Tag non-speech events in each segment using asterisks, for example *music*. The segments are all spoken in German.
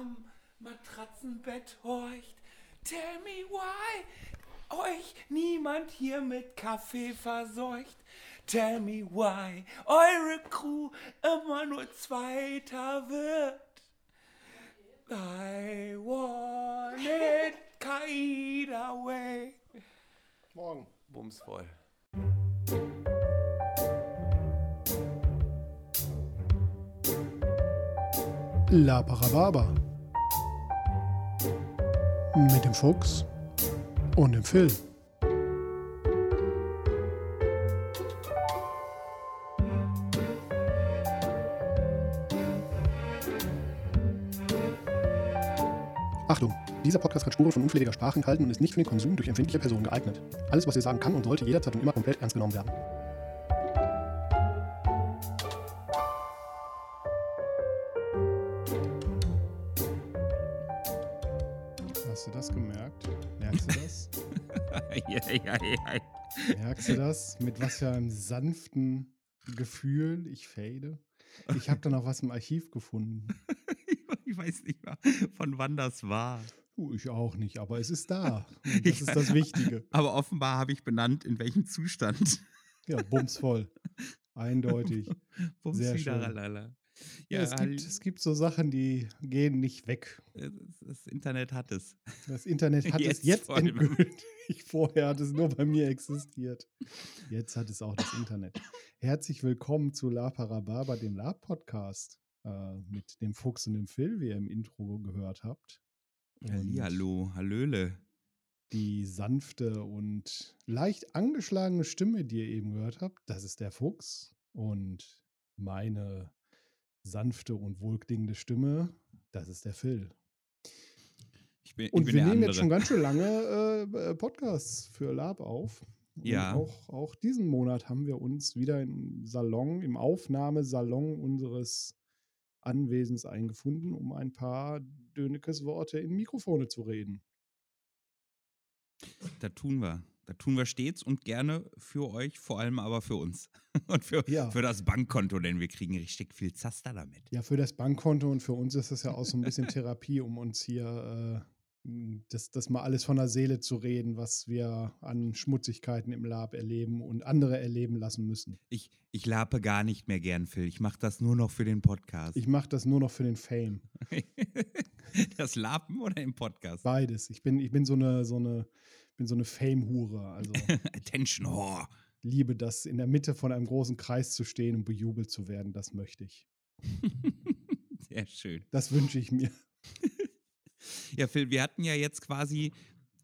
am Matratzenbett horcht. Tell me why euch niemand hier mit Kaffee verseucht. Tell me why eure Crew immer nur Zweiter wird. I want it Kaida way. Morgen. Bumsvoll. La Parababa. Mit dem Fuchs und dem Phil. Achtung! Dieser Podcast kann Spuren von unflätiger Sprache enthalten und ist nicht für den Konsum durch empfindliche Personen geeignet. Alles, was wir sagen, kann und sollte jederzeit und immer komplett ernst genommen werden. Merkst du das? Mit was für einem sanften Gefühl ich fade? Ich habe da noch was im Archiv gefunden. *laughs* ich weiß nicht mal, von wann das war. Ich auch nicht, aber es ist da. *laughs* Und das ist das Wichtige. Aber offenbar habe ich benannt, in welchem Zustand. Ja, bumsvoll. Eindeutig. *laughs* Bums Sehr schön. lala. Ja, es, gibt, es gibt so Sachen, die gehen nicht weg. äh, das Internet hat es. Das Internet hat es Jetzt jetzt vor endgültig. *laughs* Vorher hat es nur bei mir existiert. Jetzt hat es auch das Internet. Herzlich willkommen zu La Parababa, dem Lab-Podcast äh, mit dem Fuchs und dem Phil, wie ihr im Intro gehört habt. Und Hallo, Hallöle. Die sanfte und leicht angeschlagene Stimme, die ihr eben gehört habt, das ist der Fuchs. Und meine sanfte und wohlklingende Stimme, das ist der Phil. Ich bin, ich Und wir nehmen andere. jetzt schon ganz schön lange *laughs* äh, Podcasts für Lab auf. Und Ja. Auch, auch diesen Monat haben wir uns wieder im Salon, im Aufnahmesalon unseres Anwesens eingefunden, um ein paar Dönekes Worte in Mikrofone zu reden. Da tun wir. Da tun wir stets und gerne für euch, vor allem aber für uns. *laughs* Und für, Ja. für das Bankkonto, denn wir kriegen richtig viel Zaster damit. Ja, für das Bankkonto und für uns ist das ja auch so ein bisschen Therapie, um uns hier äh, das, das mal alles von der Seele zu reden, was wir an Schmutzigkeiten im Lab erleben und andere erleben lassen müssen. Ich, ich lape gar nicht mehr gern, Phil. Ich mache das nur noch für den Podcast. Ich mache das nur noch für den Fame. *laughs* das Lapen oder im Podcast? Beides. Ich bin, ich bin so eine, so eine, bin so eine Fame-Hure. Also *laughs* Attention Whore. liebe das, in der Mitte von einem großen Kreis zu stehen und bejubelt zu werden. Das möchte ich. *laughs* Sehr schön. Das wünsche ich mir. *laughs* Ja, Phil, wir hatten ja jetzt quasi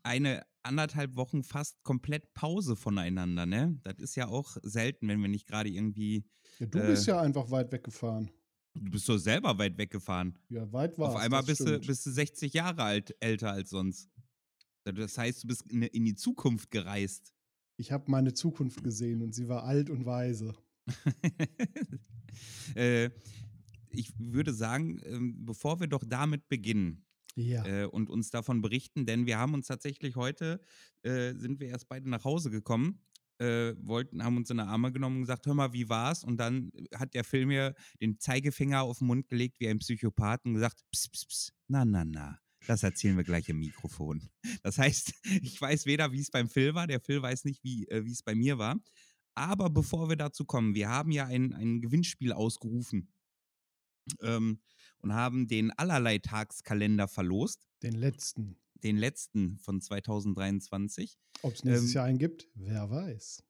eine anderthalb Wochen fast komplett Pause voneinander, ne? Das ist ja auch selten, wenn wir nicht gerade irgendwie. Ja, du Äh. bist ja einfach weit weggefahren. Du bist doch selber weit weggefahren. Ja, weit war Auf einmal bist du, bist du 60 Jahre alt, älter als sonst. Das heißt, du bist in, die Zukunft gereist. Ich habe meine Zukunft gesehen und sie war alt und weise. *laughs* äh, ich würde sagen, ähm, bevor wir doch damit beginnen, Ja. äh, und uns davon berichten, denn wir haben uns tatsächlich heute, äh, sind wir erst beide nach Hause gekommen, äh, wollten, haben uns in die Arme genommen und gesagt, hör mal, wie war's? Und dann hat der Film mir den Zeigefinger auf den Mund gelegt wie ein Psychopath und gesagt, pss, pss, pss, na, na, na. Das erzählen wir gleich im Mikrofon. Das heißt, *laughs* ich weiß weder, wie es beim Phil war, der Phil weiß nicht, wie äh, wie es bei mir war. Aber bevor wir dazu kommen, wir haben ja ein, ein Gewinnspiel ausgerufen ähm, und haben den allerlei Tagskalender verlost Den letzten. den letzten von 2023. Ob es nächstes Ähm, Jahr einen gibt, wer weiß.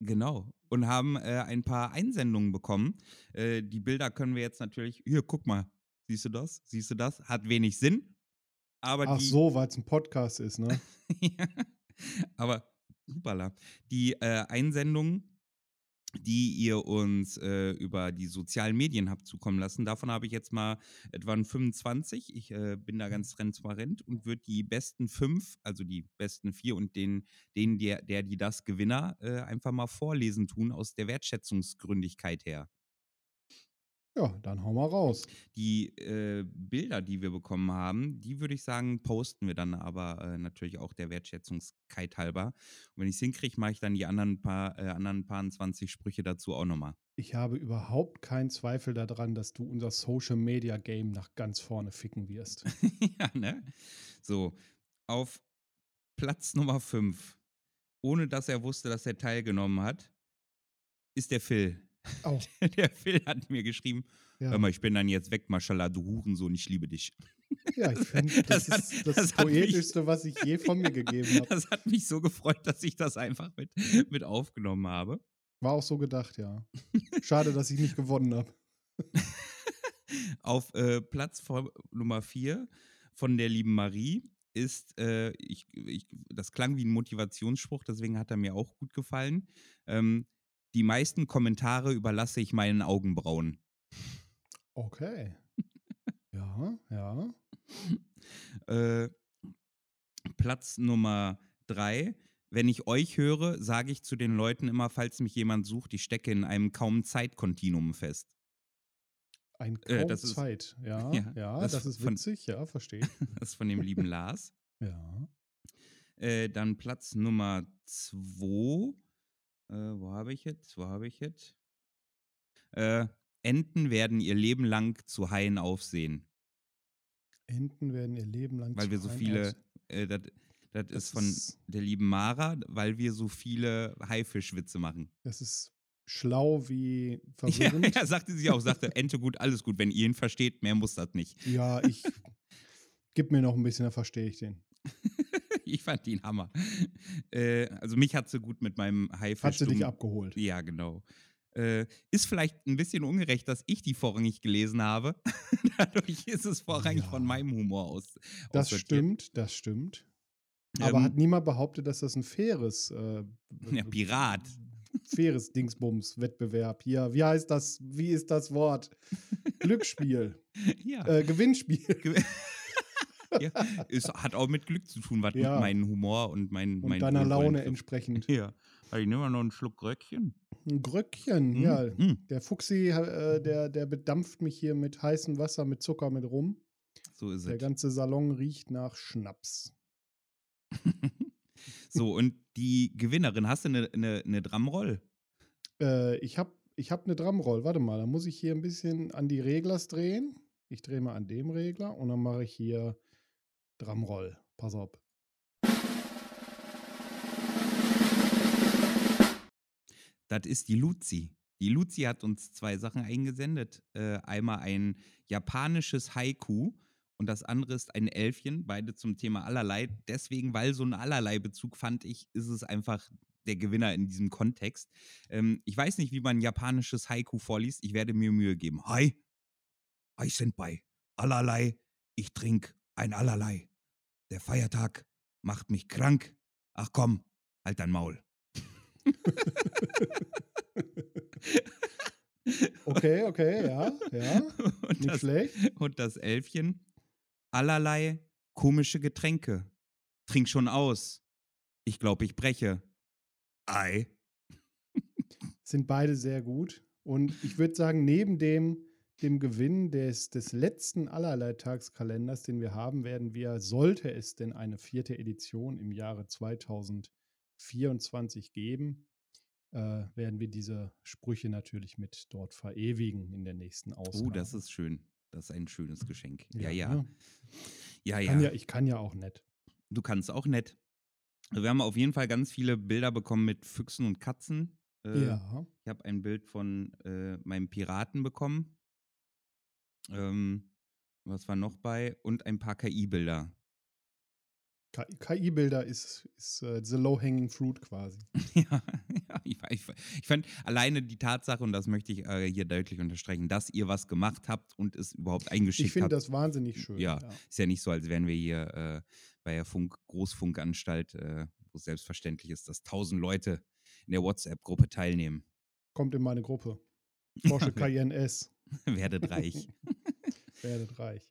Genau. Und haben äh, ein paar Einsendungen bekommen. Äh, die Bilder können wir jetzt natürlich. Hier, guck mal. Siehst du das? Siehst du das? Hat wenig Sinn. Aber Ach die, so, weil es ein Podcast ist, ne? *laughs* Ja. Aber, hupala, die äh, Einsendungen, die ihr uns äh, über die sozialen Medien habt zukommen lassen, davon habe ich jetzt mal etwa ein 25. Ich äh, bin da ganz transparent und würde die besten fünf, also die besten vier und den, den der, der die das Gewinner, äh, einfach mal vorlesen tun aus der Wertschätzungsgründigkeit her. Ja, dann hau mal raus. Die äh, Bilder, die wir bekommen haben, die würde ich sagen, posten wir dann aber äh, natürlich auch der Wertschätzungskeit halber. Und wenn ich es hinkriege, mache ich dann die anderen paar, äh, anderen paar 20 Sprüche dazu auch nochmal. Ich habe überhaupt keinen Zweifel daran, dass du unser Social Media Game nach ganz vorne ficken wirst. *laughs* ja, ne? So, auf Platz Nummer 5, ohne dass er wusste, dass er teilgenommen hat, ist der Phil. Oh. *laughs* Der Phil hat mir geschrieben, Ja, hör mal, ich bin dann jetzt weg, Maschallah, du Hurensohn, ich liebe dich. ja ich finde, *laughs* das, Das ist das, das hat mich- Poetischste, was ich je von mir *laughs* gegeben habe. Das hat mich so gefreut, dass ich das einfach mit, mit aufgenommen habe. War auch so gedacht, ja. Schade, dass ich nicht gewonnen habe. Auf äh, Platz vor, Nummer 4 von der lieben Marie ist, äh, ich, ich, das klang wie ein Motivationsspruch, deswegen hat er mir auch gut gefallen. Ähm, die meisten Kommentare überlasse ich meinen Augenbrauen. Okay. *laughs* Ja, ja. Äh, Platz Nummer 3. Wenn ich euch höre, sage ich zu den Leuten immer, falls mich jemand sucht, ich stecke in einem kaum Zeitkontinuum fest. Ein Äh, kaum das ist- Zeit. *laughs* Ja, ja, ja, das das, ist von- witzig, ja, verstehe. *laughs* Das ist von dem lieben Lars. Ja. Äh, dann Platz Nummer 2. Äh, wo habe ich jetzt? Wo habe ich jetzt? Äh, Enten werden ihr Leben lang zu Haien aufsehen. Enten werden ihr Leben lang Weil zu wir so Haien viele, äh, das das Das ist von ist- der lieben Mara, weil wir so viele Haifischwitze machen. Das ist schlau wie *laughs* Ja, verwirrend. ja, sagte sie auch, sagte, Ente gut, alles gut, wenn ihr ihn versteht, mehr muss das nicht. Ja, ich *laughs* gib mir noch ein bisschen, dann verstehe ich den. *laughs* *laughs* Ich fand ihn Hammer. Äh, also mich hat sie gut mit meinem Haifisch. Hat sie dich abgeholt. Ja, genau. Äh, ist vielleicht ein bisschen ungerecht, dass ich die vorrangig gelesen habe. *laughs* Dadurch ist es vorrangig Ja. von meinem Humor aus. Das stimmt, das stimmt. Aber Ähm, hat niemand behauptet, dass das ein faires, äh, Ja, Pirat. *laughs* faires Dingsbums-Wettbewerb hier. Wie heißt das? Wie ist das Wort? Glücksspiel. ja. äh, Gewinnspiel. Ge- ja. Es hat auch mit Glück zu tun, was Ja. mit meinem Humor und mein, Und mein deiner Laune trifft. entsprechend. Ja. Also ich nehme mal noch einen Schluck Gröckchen. Ein Gröckchen, Mm, ja. mm. Der Fuchsi, äh, der, der bedampft mich hier mit heißem Wasser, mit Zucker, mit rum. So ist Der es. ganze Salon riecht nach Schnaps. *laughs* So, und die Gewinnerin, hast du eine, eine, eine Drumroll? Äh, ich habe ich hab eine Drumroll. Warte mal, da muss ich hier ein bisschen an die Reglers drehen. Ich drehe mal an dem Regler und dann mache ich hier Drumroll. Pass auf. Das ist die Luzi. Die Luzi hat uns zwei Sachen eingesendet. Äh, einmal ein japanisches Haiku und das andere ist ein Elfchen, beide zum Thema allerlei. Deswegen, weil so ein allerlei-Bezug fand ich, ist es einfach der Gewinner in diesem Kontext. Ähm, ich weiß nicht, wie man japanisches Haiku vorliest. Ich werde mir Mühe geben. Hi, Hi Senpai, allerlei, ich trink ein allerlei. Der Feiertag macht mich krank. Ach komm, halt dein Maul. *laughs* Okay, okay, ja, ja. *laughs* und, Nicht das, schlecht. und das Elfchen, allerlei komische Getränke. Trink schon aus. Ich glaube, ich breche. Ei. Sind beide sehr gut. Und ich würde sagen, neben dem, dem Gewinn des, des letzten Allerlei-Tagskalenders, den wir haben, werden wir, sollte es denn eine vierte Edition im Jahre 2024 geben, äh, werden wir diese Sprüche natürlich mit dort verewigen in der nächsten Ausgabe. Oh, das ist schön. Das ist ein schönes Geschenk. Ja, ja. ne? Ja, Ich ja. kann ja. Ich kann ja auch nett. Du kannst auch nett. Wir haben auf jeden Fall ganz viele Bilder bekommen mit Füchsen und Katzen. Äh, ja. Ich habe ein Bild von äh, meinem Piraten bekommen. Ähm, was war noch bei? Und ein paar KI-Bilder. KI-Bilder ist, ist äh, the low-hanging fruit quasi. *laughs* ja, ja ich, ich, ich fand alleine die Tatsache, und das möchte ich äh, hier deutlich unterstreichen, dass ihr was gemacht habt und es überhaupt eingeschickt Ich finde habt. das wahnsinnig schön. Ja. Ist ja nicht so, als wären wir hier äh, bei der Funk Großfunkanstalt, äh, wo es selbstverständlich ist, dass tausend Leute in der WhatsApp-Gruppe teilnehmen. Kommt in meine Gruppe. Porsche *laughs* Cayenne S. *laughs* Werdet reich. *laughs* Werdet reich.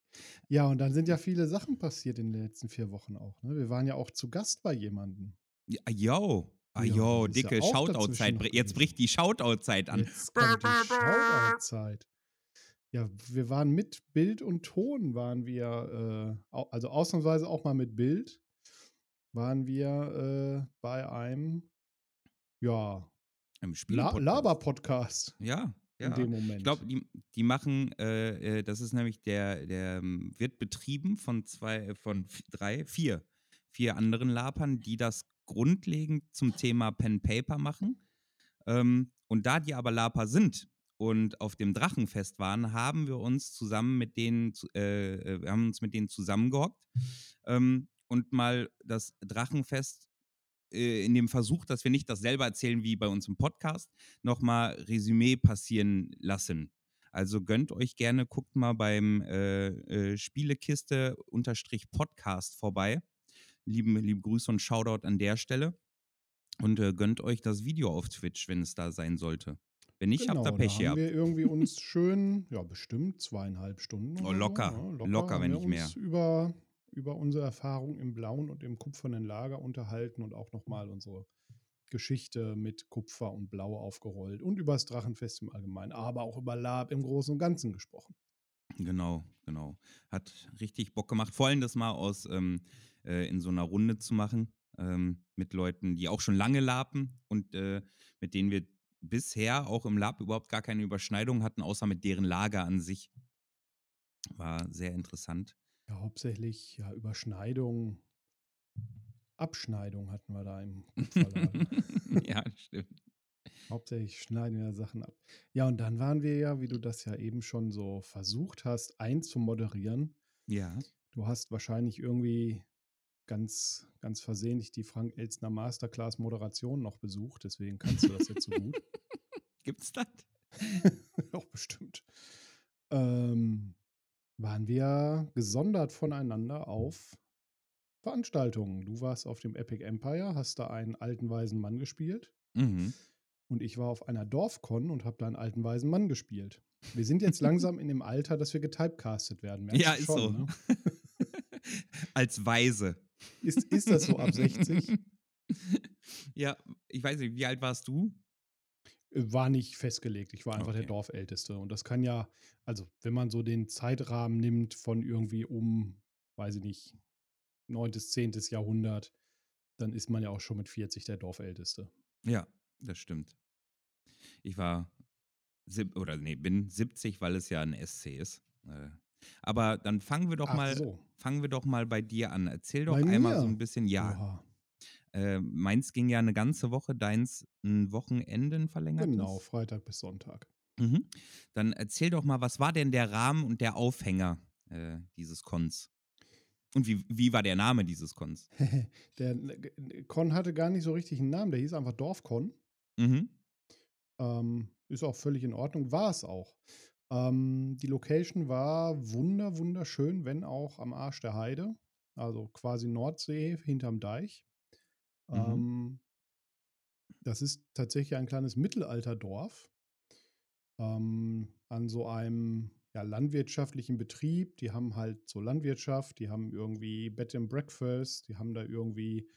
Ja, und dann sind ja viele Sachen passiert in den letzten vier Wochen auch. Ne? Wir waren ja auch zu Gast bei jemandem. Ja, yo. Ah, Ja, yo, ist ja dicke auch Shoutout-Zeit. Jetzt bricht die Shoutout-Zeit an. Jetzt kommt die Shoutout-Zeit. Ja, wir waren mit Bild und Ton, waren wir, äh, also ausnahmsweise auch mal mit Bild, waren wir äh, bei einem, ja, La Spiele-Podcast. Laber-Podcast Ja, ja. in dem Moment. Ich glaube, die, die machen, äh, äh, das ist nämlich der, der ähm, wird betrieben von zwei, äh, von drei, vier, vier anderen Lapern, die das grundlegend zum Thema Pen Paper machen. Ähm, und da die aber Laper sind und auf dem Drachenfest waren, haben wir uns zusammen mit denen, äh, äh, wir haben uns mit denen zusammengehockt ähm, und mal das Drachenfest äh, in dem Versuch, dass wir nicht das selber erzählen wie bei uns im Podcast, nochmal Resümee passieren lassen. Also gönnt euch gerne, guckt mal beim äh, äh, Spielekiste-Podcast vorbei. Lieben, liebe Grüße und Shoutout an der Stelle. Und äh, gönnt euch das Video auf Twitch, wenn es da sein sollte. Wenn nicht, habt ihr Genau, Pech da haben gehabt. wir irgendwie uns *laughs* schön, ja, bestimmt zweieinhalb Stunden. Oh, locker. So, ne? Locker, haben wenn nicht mehr. Über, über unsere Erfahrung im blauen und im kupfernen Lager unterhalten und auch nochmal unsere Geschichte mit Kupfer und Blau aufgerollt und über das Drachenfest im Allgemeinen, aber auch über Lab im Großen und Ganzen gesprochen. Genau, genau. Hat richtig Bock gemacht. Vor allem das mal aus ähm, äh, in so einer Runde zu machen ähm, mit Leuten, die auch schon lange lapen und äh, mit denen wir bisher auch im Lab überhaupt gar keine Überschneidung hatten, außer mit deren Lager an sich. War sehr interessant. Ja, hauptsächlich ja, Überschneidung, Abschneidung hatten wir da im *laughs* ja, stimmt. Hauptsächlich schneiden wir Sachen ab. Ja, und dann waren wir ja, wie du das ja eben schon so versucht hast, einzumoderieren. Ja. Du hast wahrscheinlich irgendwie ganz, ganz versehentlich die Frank Elstner Masterclass Moderation noch besucht, deswegen kannst du das jetzt so gut. *laughs* Gibt's das? *laughs* Auch bestimmt. Ähm, waren wir gesondert voneinander auf Veranstaltungen. Du warst auf dem Epic Empire, hast da einen alten weisen Mann gespielt. Mhm. Und ich war auf einer Dorfcon und habe da einen alten weisen Mann gespielt. Wir sind jetzt langsam in dem Alter, dass wir getypecastet werden. Merkst Ja, ist schon, so. Ne? *laughs* Als Weise. Ist, ist das so ab 60? *laughs* ja, ich weiß nicht, wie alt warst du? War nicht festgelegt. Ich war einfach der Okay. Dorfälteste. Und das kann ja, also wenn man so den Zeitrahmen nimmt von irgendwie um, weiß ich nicht, 9., 10. Jahrhundert, dann ist man ja auch schon mit 40 der Dorfälteste. Ja, das stimmt. Ich war sieb oder nee, bin 70, weil es ja ein SC ist. Äh, Aber dann fangen wir doch Ach mal, so. fangen wir doch mal bei dir an. Erzähl doch Bei einmal so mir? ein bisschen. Ja, Oha. Äh, meins ging ja eine ganze Woche, deins ein Wochenenden verlängert. Genau, Freitag bis Sonntag. Mhm. Dann erzähl doch mal, was war denn der Rahmen und der Aufhänger äh, dieses Cons? Und wie, wie war der Name dieses Cons? *laughs* der Con hatte gar nicht so richtig einen Namen, der hieß einfach Dorfcon. Mhm. Ähm, ist auch völlig in Ordnung, war es auch. Ähm, die Location war wunder, wunderschön, wenn auch am Arsch der Heide. Also quasi Nordsee hinterm Deich. Mhm. Ähm, das ist tatsächlich ein kleines Mittelalterdorf ähm, an so einem ja, landwirtschaftlichen Betrieb. Die haben halt so Landwirtschaft, die haben irgendwie Bed and Breakfast, die haben da irgendwie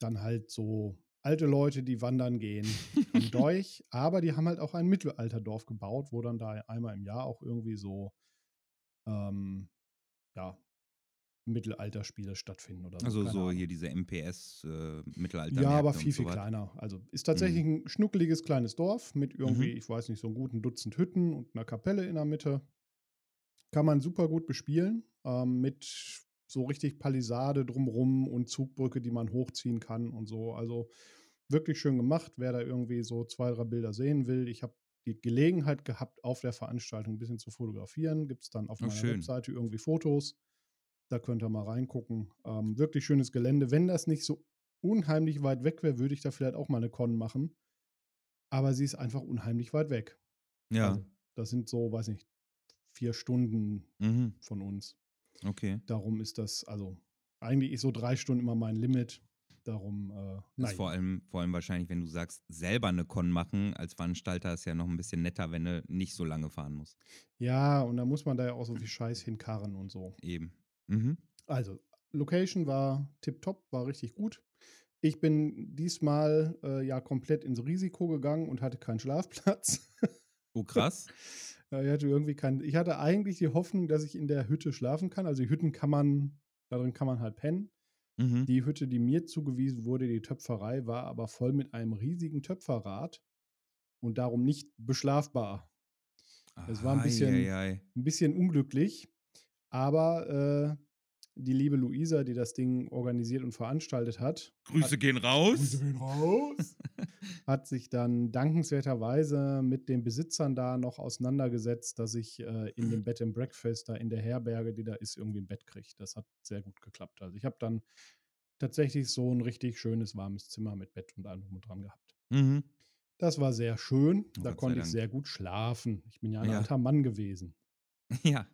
dann halt so alte Leute, die wandern gehen am *laughs* Deich, aber die haben halt auch ein Mittelalterdorf gebaut, wo dann da einmal im Jahr auch irgendwie so ähm, ja, Mittelalterspiele stattfinden oder so. Also keine so Ahnung. hier diese MPS äh, Mittelalter. Ja, aber viel, viel sowas. kleiner. Also ist tatsächlich ein schnuckeliges kleines Dorf mit irgendwie, Mhm. ich weiß nicht, so einem guten Dutzend Hütten und einer Kapelle in der Mitte. Kann man super gut bespielen. Ähm, mit so richtig Palisade drumrum und Zugbrücke, die man hochziehen kann und so. Also wirklich schön gemacht. Wer da irgendwie so zwei, drei Bilder sehen will, ich habe die Gelegenheit gehabt, auf der Veranstaltung ein bisschen zu fotografieren. Gibt es dann auf Oh, meiner schön. Webseite irgendwie Fotos. Da könnt ihr mal reingucken. Ähm, wirklich schönes Gelände. Wenn das nicht so unheimlich weit weg wäre, würde ich da vielleicht auch mal eine Con machen. Aber sie ist einfach unheimlich weit weg. Ja. Also, das sind so, weiß nicht, vier Stunden mhm. von uns. Okay. Darum ist das, also eigentlich ist so drei Stunden immer mein Limit. Darum, äh, Ist nein. vor allem, vor allem wahrscheinlich, wenn du sagst, selber eine Con machen als Veranstalter, ist ja noch ein bisschen netter, wenn du nicht so lange fahren musst. Ja, und da muss man da ja auch so viel Scheiß hinkarren und so. Eben. Mhm. Also, Location war tipptopp, war richtig gut. Ich bin diesmal äh, ja komplett ins Risiko gegangen und hatte keinen Schlafplatz. Oh, krass. *laughs* Ich hatte irgendwie kein, ich hatte eigentlich die Hoffnung, dass ich in der Hütte schlafen kann. Also die Hütten kann man, darin kann man halt pennen. Mhm. Die Hütte, die mir zugewiesen wurde, die Töpferei, war aber voll mit einem riesigen Töpferrad und darum nicht beschlafbar. Es war ein bisschen- Eieiei. Ein bisschen unglücklich, aber äh, die liebe Luisa, die das Ding organisiert und veranstaltet hat, Grüße gehen raus. Grüße gehen raus. *laughs* hat sich dann dankenswerterweise mit den Besitzern da noch auseinandergesetzt, dass ich äh, in dem Bed and Breakfast da in der Herberge, die da ist, irgendwie ein Bett kriege. Das hat sehr gut geklappt. Also ich habe dann tatsächlich so ein richtig schönes, warmes Zimmer mit Bett und allem drum und dran gehabt. Mhm. Das war sehr schön. Gott Da konnte ich sehr gut schlafen. Ich bin ja ein Ja. alter Mann gewesen. *laughs* Ja.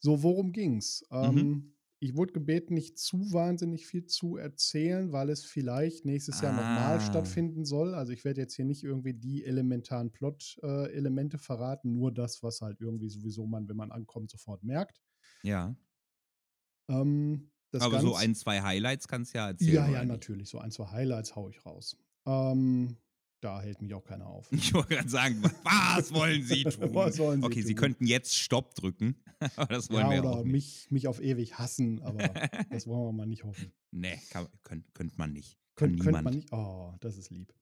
So, worum ging's? Mhm. Ähm, ich wurde gebeten, nicht zu wahnsinnig viel zu erzählen, weil es vielleicht nächstes Jahr nochmal Ah. stattfinden soll. Also ich werde jetzt hier nicht irgendwie die elementaren Plot-Elemente verraten, nur das, was halt irgendwie sowieso man, wenn man ankommt, sofort merkt. Ja. Ähm, das Aber so Ganze- ein, zwei Highlights kannst du ja erzählen. Ja, ja, natürlich. So ein, zwei Highlights haue ich raus. Ähm, da hält mich auch keiner auf. *laughs* Ich wollte gerade sagen, was wollen Sie *laughs* tun? Was wollen Sie okay, Sie tun? könnten jetzt Stopp drücken, *laughs* aber das wollen ja, wir oder auch nicht. mich, mich auf ewig hassen, aber das wollen wir mal nicht hoffen. nee, kann, könnte könnt man nicht. Könnt, könnte man nicht. Oh, das ist lieb.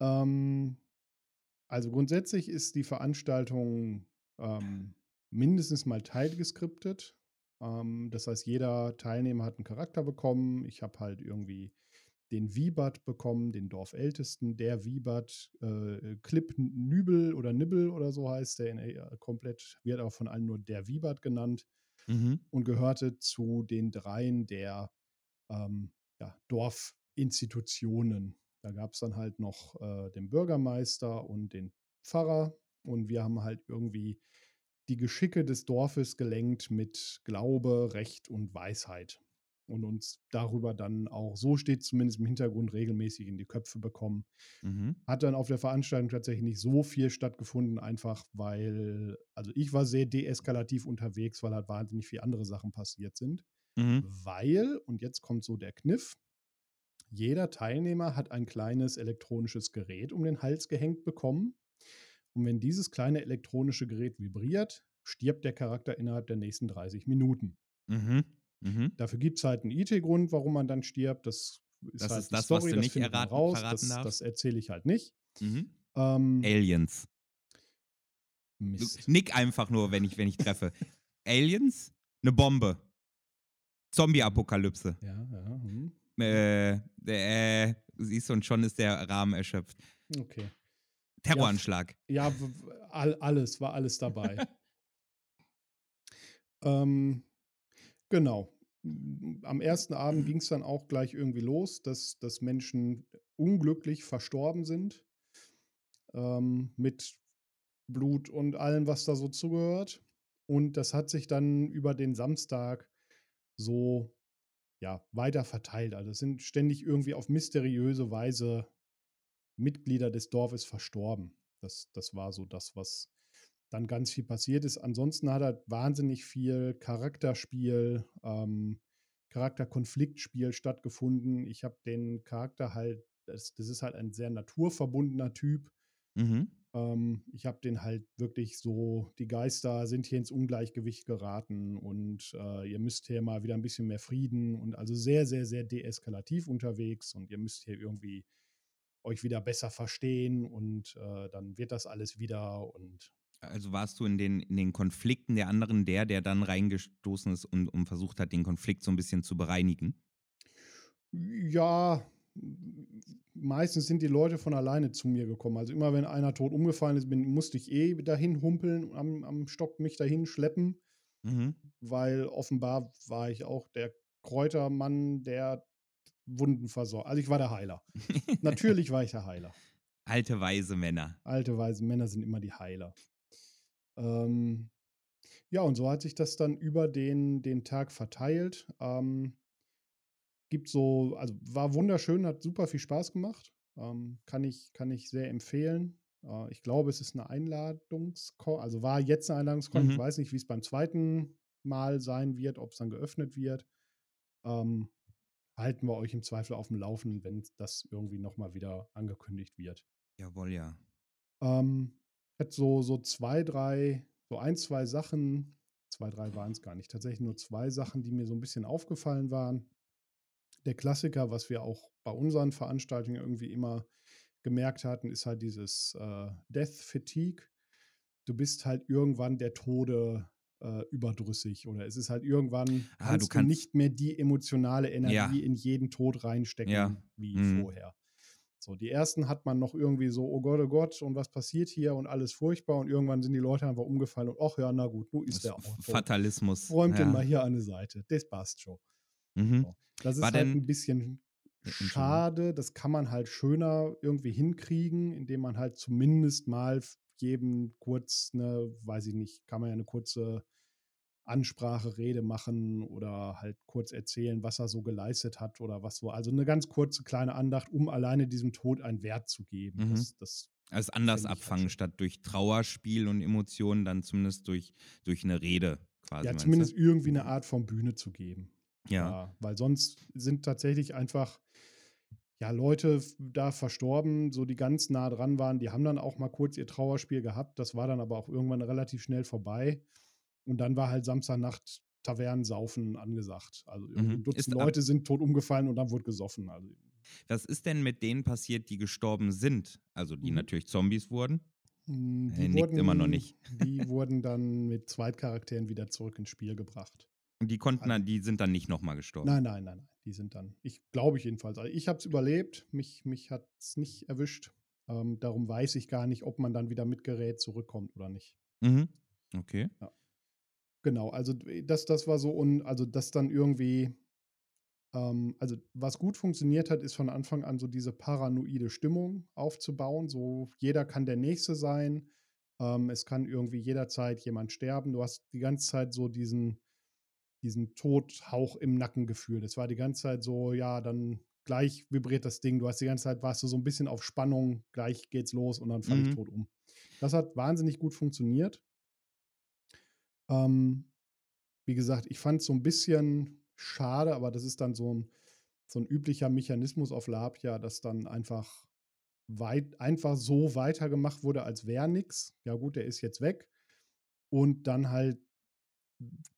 Ähm, also grundsätzlich ist die Veranstaltung ähm, mindestens mal teilgeskriptet. Ähm, das heißt, jeder Teilnehmer hat einen Charakter bekommen. Ich habe halt irgendwie den Wiebert bekommen, den Dorfältesten, der Wiebert, äh, Clip Nübel oder Nibbel oder so heißt der, in, äh, komplett, wird auch von allen nur der Wiebert genannt Mhm. und gehörte zu den dreien der ähm, ja, Dorfinstitutionen. Da gab es dann halt noch äh, den Bürgermeister und den Pfarrer und wir haben halt irgendwie die Geschicke des Dorfes gelenkt mit Glaube, Recht und Weisheit und uns darüber dann auch, so steht zumindest im Hintergrund, regelmäßig in die Köpfe bekommen. Mhm. Hat dann auf der Veranstaltung tatsächlich nicht so viel stattgefunden, einfach weil, also ich war sehr deeskalativ unterwegs, weil halt wahnsinnig viele andere Sachen passiert sind. Mhm. Weil, und jetzt kommt so der Kniff, jeder Teilnehmer hat ein kleines elektronisches Gerät um den Hals gehängt bekommen. Und wenn dieses kleine elektronische Gerät vibriert, stirbt der Charakter innerhalb der nächsten 30 Minuten. Mhm. Mhm. Dafür gibt es halt einen IT-Grund, warum man dann stirbt. Das ist Das halt ist das, Story, was du das nicht erraten- raus. das, das erzähle ich halt nicht. Mhm. Ähm, Aliens. Mist. nick einfach nur, wenn ich, wenn ich treffe. Aliens, eine Bombe. Zombie-Apokalypse. Ja, ja. Hm. Äh, äh, siehst du, und schon ist der Rahmen erschöpft. Okay. Terroranschlag. Ja, all, alles, war alles dabei. *laughs* ähm, genau. Am ersten Abend ging es dann auch gleich irgendwie los, dass, dass Menschen unglücklich verstorben sind. Ähm, mit Blut und allem, was da so zugehört. Und das hat sich dann über den Samstag so ja, weiter verteilt. Also es sind ständig irgendwie auf mysteriöse Weise Mitglieder des Dorfes verstorben. Das, das war so das, was dann ganz viel passiert ist. Ansonsten hat er wahnsinnig viel Charakterspiel, ähm, Charakterkonfliktspiel stattgefunden. Ich habe den Charakter halt, das, das ist halt ein sehr naturverbundener Typ. Mhm. Ähm, ich habe den halt wirklich so, die Geister sind hier ins Ungleichgewicht geraten und äh, ihr müsst hier mal wieder ein bisschen mehr Frieden und also sehr, sehr, sehr deeskalativ unterwegs und ihr müsst hier irgendwie euch wieder besser verstehen und äh, dann wird das alles wieder und Also warst du in den, in den Konflikten der anderen der, der dann reingestoßen ist und, und versucht hat, den Konflikt so ein bisschen zu bereinigen? ja, meistens sind die Leute von alleine zu mir gekommen. Also immer wenn einer tot umgefallen ist, bin, musste ich eh dahin humpeln, am, am Stock mich dahin schleppen. Mhm. weil offenbar war ich auch der Kräutermann, der Wunden versorgt. Also ich war der Heiler. *laughs* Natürlich war ich der Heiler. Alte, weise Männer. Alte, weise Männer sind immer die Heiler. Ähm, ja, und so hat sich das dann über den, den Tag verteilt. Ähm, gibt so, also war wunderschön, hat super viel Spaß gemacht. Ähm, kann, ich, kann ich sehr empfehlen. Äh, ich glaube, es ist eine Einladungskon, also war jetzt eine Einladungskon. Mhm. Ich weiß nicht, wie es beim zweiten Mal sein wird, ob es dann geöffnet wird. Ähm, halten wir euch im Zweifel auf dem Laufenden, wenn das irgendwie nochmal wieder angekündigt wird. Jawohl, ja. Ähm, hat so, so zwei, drei, so ein, zwei Sachen, zwei, drei waren es gar nicht, tatsächlich nur zwei Sachen, die mir so ein bisschen aufgefallen waren. Der Klassiker, was wir auch bei unseren Veranstaltungen irgendwie immer gemerkt hatten, ist halt dieses äh, Death Fatigue. Du bist halt irgendwann der Tode äh, überdrüssig oder es ist halt irgendwann Ah, kannst du kannst- nicht mehr die emotionale Energie Ja. in jeden Tod reinstecken Ja. wie Mhm. vorher. So, die ersten hat man noch irgendwie so, oh Gott, oh Gott, und was passiert hier und alles furchtbar und irgendwann sind die Leute einfach umgefallen und ach ja, na gut, nun ist Das der auch tot. Fatalismus. Räumt ja. den mal hier an die Seite. Das passt schon. Mhm. So. Das ist War halt ein bisschen schade. Das kann man halt schöner irgendwie hinkriegen, indem man halt zumindest mal jedem kurz eine, weiß ich nicht, kann man ja eine kurze Ansprache, Rede machen oder halt kurz erzählen, was er so geleistet hat oder was so. Also eine ganz kurze kleine Andacht, um alleine diesem Tod einen Wert zu geben. Mhm. Das, das, Also anders halt abfangen, schön. statt durch Trauerspiel und Emotionen, dann zumindest durch, durch eine Rede quasi. ja, zumindest du? irgendwie eine Art von Bühne zu geben. Ja. weil sonst sind tatsächlich einfach ja Leute da verstorben, so die ganz nah dran waren, die haben dann auch mal kurz ihr Trauerspiel gehabt, das war dann aber auch irgendwann relativ schnell vorbei und dann war halt Samstagnacht Tavernensaufen angesagt. Also Mhm. ein Dutzend Ist Leute sind tot umgefallen und dann wurde gesoffen. Also Was ist denn mit denen passiert, die gestorben sind? Also die Mhm. natürlich Zombies wurden. mh, Er nickt immer noch nicht. *laughs* Die wurden dann mit Zweitcharakteren wieder zurück ins Spiel gebracht. Und die konnten Also- dann, die sind dann nicht nochmal gestorben. Nein, nein, nein, nein. Die sind dann, ich glaube ich jedenfalls. Also ich habe es überlebt, mich, mich hat es nicht erwischt. Ähm, darum weiß ich gar nicht, ob man dann wieder mit Gerät zurückkommt oder nicht. Mhm. Okay. Genau, also das, das war so, und also das dann irgendwie, ähm, also was gut funktioniert hat, ist von Anfang an so diese paranoide Stimmung aufzubauen. So jeder kann der Nächste sein. Ähm, es kann irgendwie jederzeit jemand sterben. Du hast die ganze Zeit so diesen, diesen Todhauch im Nackengefühl. Das war die ganze Zeit so, ja, dann gleich vibriert das Ding. Du hast die ganze Zeit, warst du so ein bisschen auf Spannung, gleich geht's los und dann falle Mhm. ich tot um. Das hat wahnsinnig gut funktioniert. Ähm, wie gesagt, ich fand es so ein bisschen schade, aber das ist dann so ein, so ein üblicher Mechanismus auf Labia, dass dann einfach weit, einfach so weitergemacht wurde, als wäre nichts. Ja gut, der ist jetzt weg. Und dann halt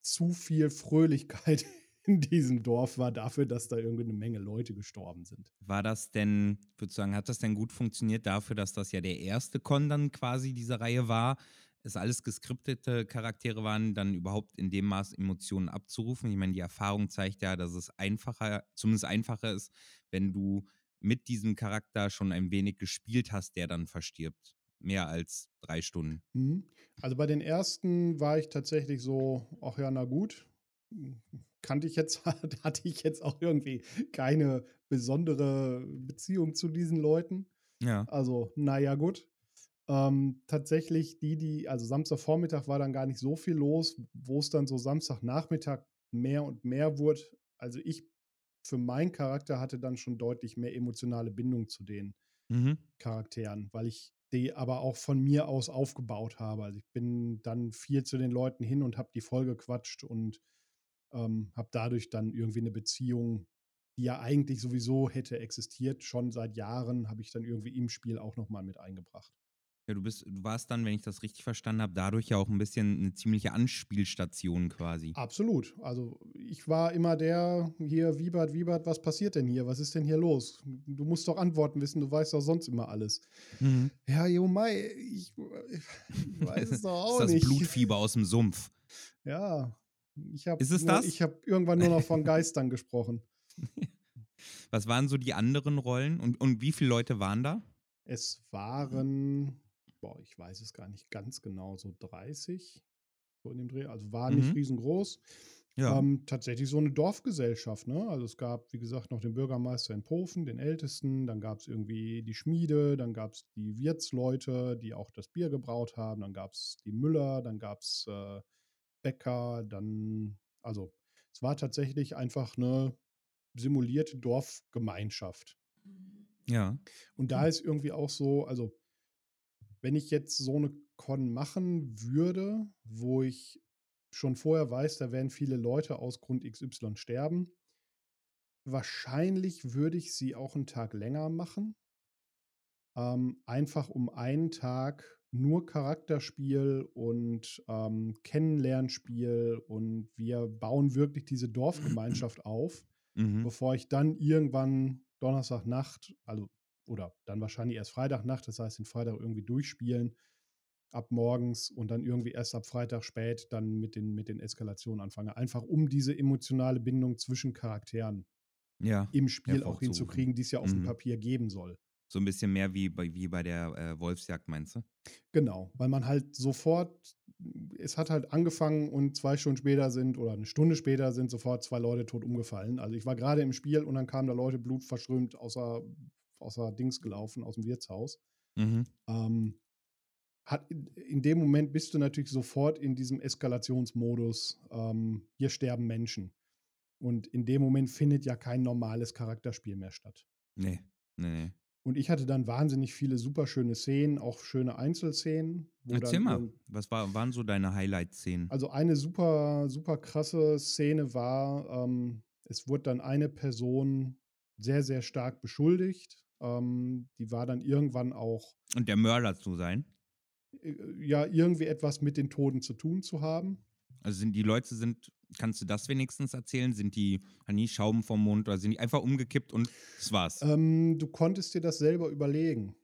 zu viel Fröhlichkeit *laughs* in diesem Dorf war dafür, dass da irgendwie eine Menge Leute gestorben sind. War das denn, würde ich sagen, hat das denn gut funktioniert dafür, dass das ja der erste Con dann quasi dieser Reihe war? Es alles geskriptete Charaktere waren, dann überhaupt in dem Maß Emotionen abzurufen. Ich meine, die Erfahrung zeigt ja, dass es einfacher, zumindest einfacher ist, wenn du mit diesem Charakter schon ein wenig gespielt hast, der dann verstirbt. Mehr als drei Stunden. Mhm. Also bei den ersten war ich tatsächlich so, ach ja, na gut. Kannte ich jetzt, *laughs* hatte ich jetzt auch irgendwie keine besondere Beziehung zu diesen Leuten. Ja. Also, naja, gut. Ähm, tatsächlich, die, die, also Samstagvormittag war dann gar nicht so viel los, wo es dann so Samstagnachmittag mehr und mehr wurde. Also ich für meinen Charakter hatte dann schon deutlich mehr emotionale Bindung zu denen. Mhm. Charakteren, weil ich die aber auch von mir aus aufgebaut habe. Also ich bin dann viel zu den Leuten hin und habe die voll gequatscht und ähm, habe dadurch dann irgendwie eine Beziehung, die ja eigentlich sowieso hätte existiert, schon seit Jahren, habe ich dann irgendwie im Spiel auch nochmal mit eingebracht. Ja, du bist, du warst dann, wenn ich das richtig verstanden habe, dadurch ja auch ein bisschen eine ziemliche Anspielstation quasi. Absolut. Also ich war immer der hier, Wiebert, Wiebert, was passiert denn hier? Was ist denn hier los? Du musst doch Antworten wissen, du weißt doch sonst immer alles. Mhm. Ja, Jo Mai, ich, ich weiß es doch *laughs* auch das ist das nicht. Blutfieber aus dem Sumpf. Ja, ich habe Ist es das? Ich habe irgendwann nur noch von Geistern gesprochen. *laughs* Was waren so die anderen Rollen und, und wie viele Leute waren da? Es waren, boah, ich weiß es gar nicht ganz genau, so 30 so in dem Dreh. Also war nicht Mhm. riesengroß. Ähm, tatsächlich so eine Dorfgesellschaft, ne? Also es gab, wie gesagt, noch den Bürgermeister in Pofen, den Ältesten, dann gab es irgendwie die Schmiede, dann gab es die Wirtsleute, die auch das Bier gebraut haben, dann gab es die Müller, dann gab es äh, Bäcker, dann, also es war tatsächlich einfach eine simulierte Dorfgemeinschaft. ja. Und da ist irgendwie auch so, also wenn ich jetzt so eine Con machen würde, wo ich schon vorher weiß, da werden viele Leute aus Grund XY sterben, wahrscheinlich würde ich sie auch einen Tag länger machen. Ähm, einfach um einen Tag nur Charakterspiel und ähm, Kennenlernspiel und wir bauen wirklich diese Dorfgemeinschaft auf, Mhm. bevor ich dann irgendwann Donnerstagnacht, also oder dann wahrscheinlich erst Freitagnacht, das heißt den Freitag irgendwie durchspielen ab morgens und dann irgendwie erst ab Freitag spät dann mit den, mit den Eskalationen anfange. Einfach um diese emotionale Bindung zwischen Charakteren Ja. im Spiel auch hinzukriegen, die es ja auf dem Mhm. Papier geben soll. So ein bisschen mehr wie bei, wie bei der äh, Wolfsjagd, meinst du? Genau, weil man halt sofort, es hat halt angefangen und zwei Stunden später sind oder eine Stunde später sind sofort zwei Leute tot umgefallen. Also ich war gerade im Spiel und dann kamen da Leute blutverströmt außer, außer Dings gelaufen, aus dem Wirtshaus. Mhm. Ähm, hat in, in dem Moment bist du natürlich sofort in diesem Eskalationsmodus. Ähm, hier sterben Menschen. Und in dem Moment findet ja kein normales Charakterspiel mehr statt. Nee, nee, nee. Und ich hatte dann wahnsinnig viele super schöne Szenen, auch schöne Einzelszenen. Erzähl dann mal, was war, waren so deine Highlight-Szenen? Also eine super, super krasse Szene war, ähm, es wurde dann eine Person sehr, sehr stark beschuldigt. Ähm, die war dann irgendwann auch, Und der Mörder zu sein? äh, ja, irgendwie etwas mit den Toten zu tun zu haben. Also sind die Leute sind, kannst du das wenigstens erzählen? Sind die, haben die Schaum vom Mund oder sind die einfach umgekippt und das war's? Ähm, du konntest dir das selber überlegen.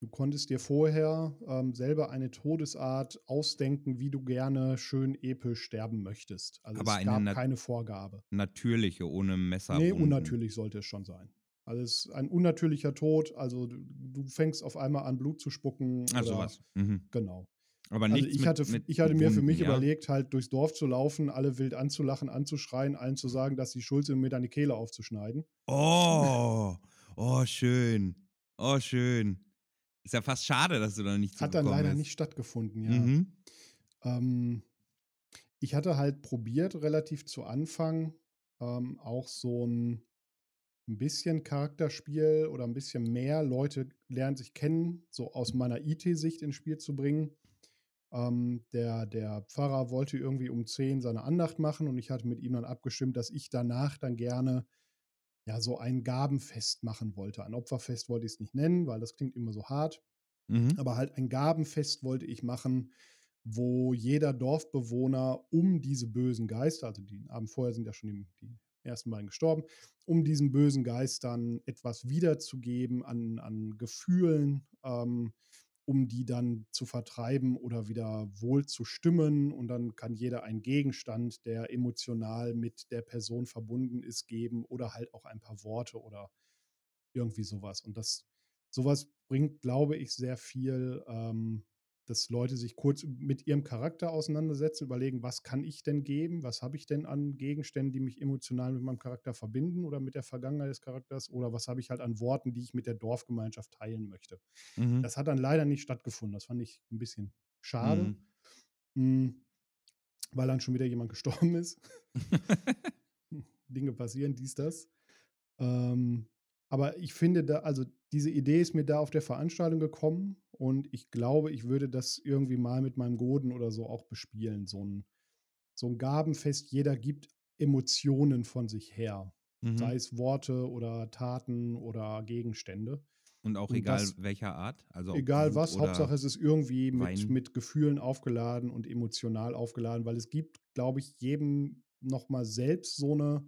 Du konntest dir vorher ähm, selber eine Todesart ausdenken, wie du gerne schön episch sterben möchtest. Also Aber es gab keine Vorgabe. Natürliche, ohne Messer. Nee, Wunden. unnatürlich sollte es schon sein. Also es ist ein unnatürlicher Tod, also du, du fängst auf einmal an, Blut zu spucken. Ach, oder, sowas. Mhm. Genau. Aber Also nichts ich mit, hatte, mit ich hatte mir für Wunden, mich ja? überlegt, halt durchs Dorf zu laufen, alle wild anzulachen, anzuschreien, allen zu sagen, dass sie schuld sind, mir deine Kehle aufzuschneiden. Oh, oh, schön. Oh, schön. Ist ja fast schade, dass du da nicht Hat dann leider bist. nicht stattgefunden, ja. Mhm. Ähm, ich hatte halt probiert, relativ zu Anfang ähm, auch so ein, ein bisschen Charakterspiel oder ein bisschen mehr Leute lernen sich kennen, so aus meiner IT-Sicht ins Spiel zu bringen. Ähm, der, der Pfarrer wollte irgendwie um 10 seine Andacht machen und ich hatte mit ihm dann abgestimmt, dass ich danach dann gerne ja so ein Gabenfest machen wollte. Ein Opferfest wollte ich es nicht nennen, weil das klingt immer so hart. Mhm. Aber halt ein Gabenfest wollte ich machen, wo jeder Dorfbewohner um diese bösen Geister, also die Abend vorher sind ja schon die, die ersten beiden gestorben, um diesen bösen Geistern etwas wiederzugeben an, an Gefühlen, ähm, um die dann zu vertreiben oder wieder wohl zu stimmen. Und dann kann jeder einen Gegenstand, der emotional mit der Person verbunden ist, geben oder halt auch ein paar Worte oder irgendwie sowas. Und das sowas bringt, glaube ich, sehr viel, ähm, dass Leute sich kurz mit ihrem Charakter auseinandersetzen, überlegen, was kann ich denn geben, was habe ich denn an Gegenständen, die mich emotional mit meinem Charakter verbinden oder mit der Vergangenheit des Charakters oder was habe ich halt an Worten, die ich mit der Dorfgemeinschaft teilen möchte. Mhm. Das hat dann leider nicht stattgefunden. Das fand ich ein bisschen schade, Mhm. mm, weil dann schon wieder jemand *laughs* gestorben ist. Dinge passieren, dies, das. Ähm, aber ich finde da, also diese Idee ist mir da auf der Veranstaltung gekommen und ich glaube, ich würde das irgendwie mal mit meinem Goden oder so auch bespielen. So ein, so ein Gabenfest, jeder gibt Emotionen von sich her. Mhm. Sei es Worte oder Taten oder Gegenstände. Und auch und egal das- welcher Art. Also Egal was, Hauptsache es ist irgendwie mit, Wein. mit Gefühlen aufgeladen und emotional aufgeladen, weil es gibt, glaube ich, jedem nochmal selbst so eine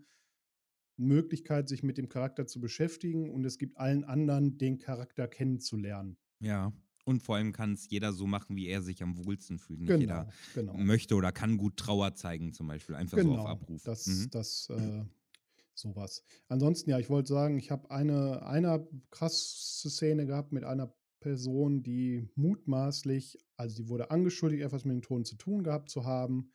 Möglichkeit, sich mit dem Charakter zu beschäftigen und es gibt allen anderen, den Charakter kennenzulernen. Ja. Und vor allem kann es jeder so machen, wie er sich am wohlsten fühlt. Nicht Genau, jeder genau. möchte oder kann gut Trauer zeigen, zum Beispiel. Einfach so auf Genau, Abruf. das, Mhm. das äh, sowas. Ansonsten, ja, ich wollte sagen, ich habe eine, eine krasse Szene gehabt mit einer Person, die mutmaßlich, also die wurde angeschuldigt, etwas mit den Toten zu tun gehabt zu haben,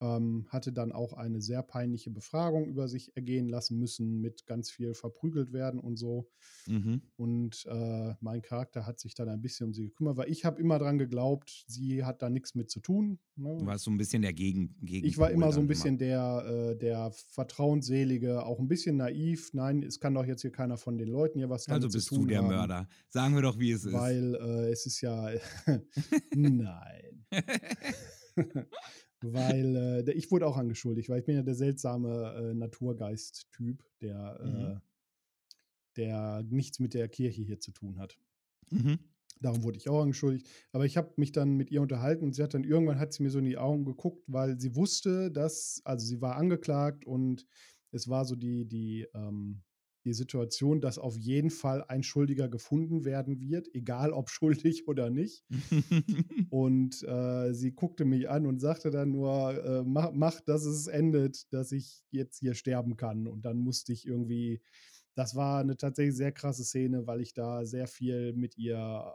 ähm, hatte dann auch eine sehr peinliche Befragung über sich ergehen lassen müssen, mit ganz viel verprügelt werden und so. Mhm. Und äh, mein Charakter hat sich dann ein bisschen um sie gekümmert, weil ich habe immer dran geglaubt, sie hat da nichts mit zu tun. Ne? Du warst so ein bisschen der Gegen Gegenpol Ich war immer so ein bisschen der, äh, der Vertrauensselige, auch ein bisschen naiv. Nein, es kann doch jetzt hier keiner von den Leuten hier was damit Also zu bist tun du der haben, Mörder. Sagen wir doch, wie es ist. Weil äh, es ist ja. *laughs* *laughs* Nein. *laughs* weil äh, ich wurde auch angeschuldigt, weil ich bin ja der seltsame äh, Naturgeist-Typ, der, Mhm. äh, der nichts mit der Kirche hier zu tun hat. mhm. Darum wurde ich auch angeschuldigt. Aber ich habe mich dann mit ihr unterhalten und sie hat dann irgendwann hat sie mir so in die Augen geguckt, weil sie wusste, dass, also sie war angeklagt und es war so die, die, ähm, die Situation, dass auf jeden Fall ein Schuldiger gefunden werden wird, egal ob *laughs* schuldig oder nicht. *laughs* und äh, sie guckte mich an und sagte dann nur, äh, mach, mach, dass es endet, dass ich jetzt hier sterben kann. Und dann musste ich irgendwie, das war eine tatsächlich sehr krasse Szene, weil ich da sehr viel mit ihr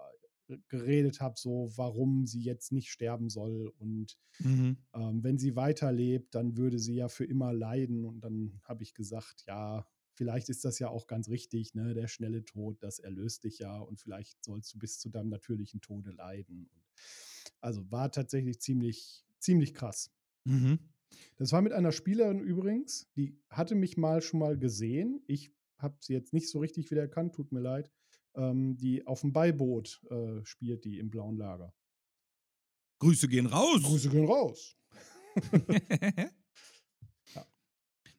geredet habe, so warum sie jetzt nicht sterben soll. Und Mhm. ähm, wenn sie weiterlebt, dann würde sie ja für immer leiden. Und dann habe ich gesagt, ja, vielleicht ist das ja auch ganz richtig, ne? Der schnelle Tod, das erlöst dich ja und vielleicht sollst du bis zu deinem natürlichen Tode leiden. Und also war tatsächlich ziemlich, ziemlich krass. Mhm. Das war mit einer Spielerin übrigens, die hatte mich mal schon mal gesehen. Ich habe sie jetzt nicht so richtig wieder erkannt, tut mir leid. Ähm, die auf dem Beiboot äh, spielt, die im blauen Lager. Grüße gehen raus. Grüße gehen raus. *laughs* *laughs*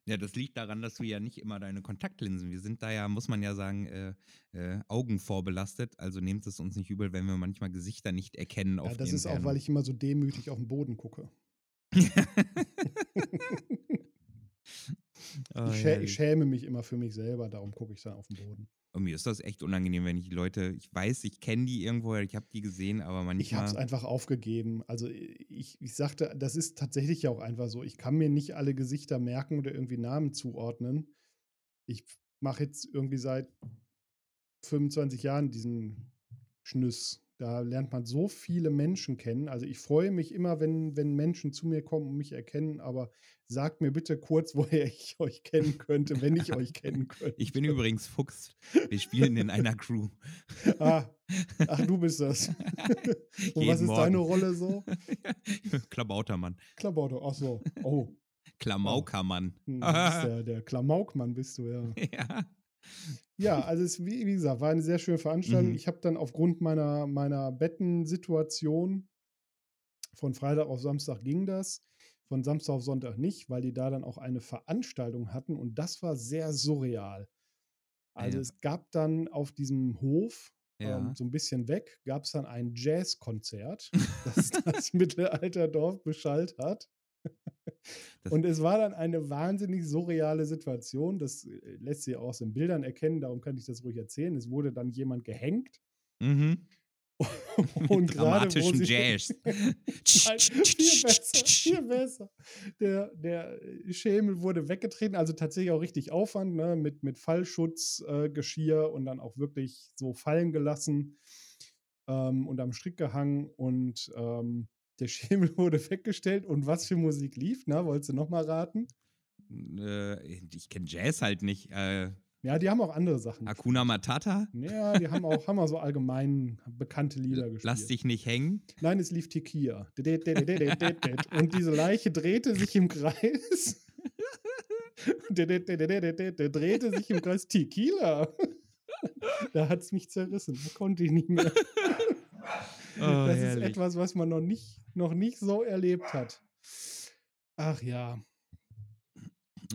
Ja. Das liegt daran, dass du ja nicht immer deine Kontaktlinsen. Wir sind da ja, muss man ja sagen, äh, äh, Augen vorbelastet. Also nehmt es uns nicht übel, wenn wir manchmal Gesichter nicht erkennen. Ja, das ist auch, weil ich immer so demütig auf den Boden gucke. *laughs* *laughs* Oh, ich, schä ich schäme mich immer für mich selber, darum gucke ich dann auf den Boden. Und mir ist das echt unangenehm, wenn ich die Leute, ich weiß, ich kenne die irgendwo, ich habe die gesehen, aber manchmal. Ich habe es einfach aufgegeben. Also ich, ich sagte, das ist tatsächlich ja auch einfach so. Ich kann mir nicht alle Gesichter merken oder irgendwie Namen zuordnen. Ich mache jetzt irgendwie seit 25 Jahren diesen Schnüss. Da lernt man so viele Menschen kennen. Also ich freue mich immer, wenn, wenn Menschen zu mir kommen und mich erkennen, aber sagt mir bitte kurz, *laughs* woher ich euch kennen könnte, wenn ich euch kennen könnte. Ich bin übrigens Fuchs. Wir spielen in einer Crew. Ah, ach, du bist das. *laughs* und was ist deine Morgen. Rolle so? *laughs* Klabautermann. Klabauter, ach so. Oh, Klamaukermann. bist der, der Klamaukmann bist du, ja. ja. Ja, also es, wie, wie gesagt, war eine sehr schöne Veranstaltung. Mhm. Ich habe dann aufgrund meiner, meiner Bettensituation von Freitag auf Samstag ging das, von Samstag auf Sonntag nicht, weil die da dann auch eine Veranstaltung hatten und das war sehr surreal. Also Ja. es gab dann auf diesem Hof, Ja. ähm, so ein bisschen weg, gab es dann ein Jazzkonzert, *laughs* das das Mittelalterdorf beschallt hat. Und es war dann eine wahnsinnig surreale Situation. Das äh, lässt sich aus den Bildern erkennen, darum kann ich das ruhig erzählen. Es wurde dann jemand gehängt. Mhm. *laughs* Und sie- *laughs* Jazz. Nein, viel besser, viel besser. Der, der Schemel wurde weggetreten, also tatsächlich auch richtig Aufwand, ne? mit, mit Fallschutzgeschirr äh, und dann auch wirklich so fallen gelassen ähm, und am Strick gehangen und ähm, der Schemel wurde weggestellt und was für Musik lief, na, wolltest du nochmal raten? äh, ich kenne Jazz halt nicht. Äh, Ja, die haben auch andere Sachen. Hakuna Matata. Ja, die haben auch, haben auch so allgemein bekannte Lieder gespielt. Lass dich nicht hängen. Nein, es lief Tequila. Und diese Leiche drehte sich im Kreis. Der drehte sich im Kreis. Tequila. Da hat es mich zerrissen. Da konnte ich nicht mehr. Oh, *laughs* Das ist herrlich. etwas, was man noch nicht, noch nicht so erlebt hat. Ach ja,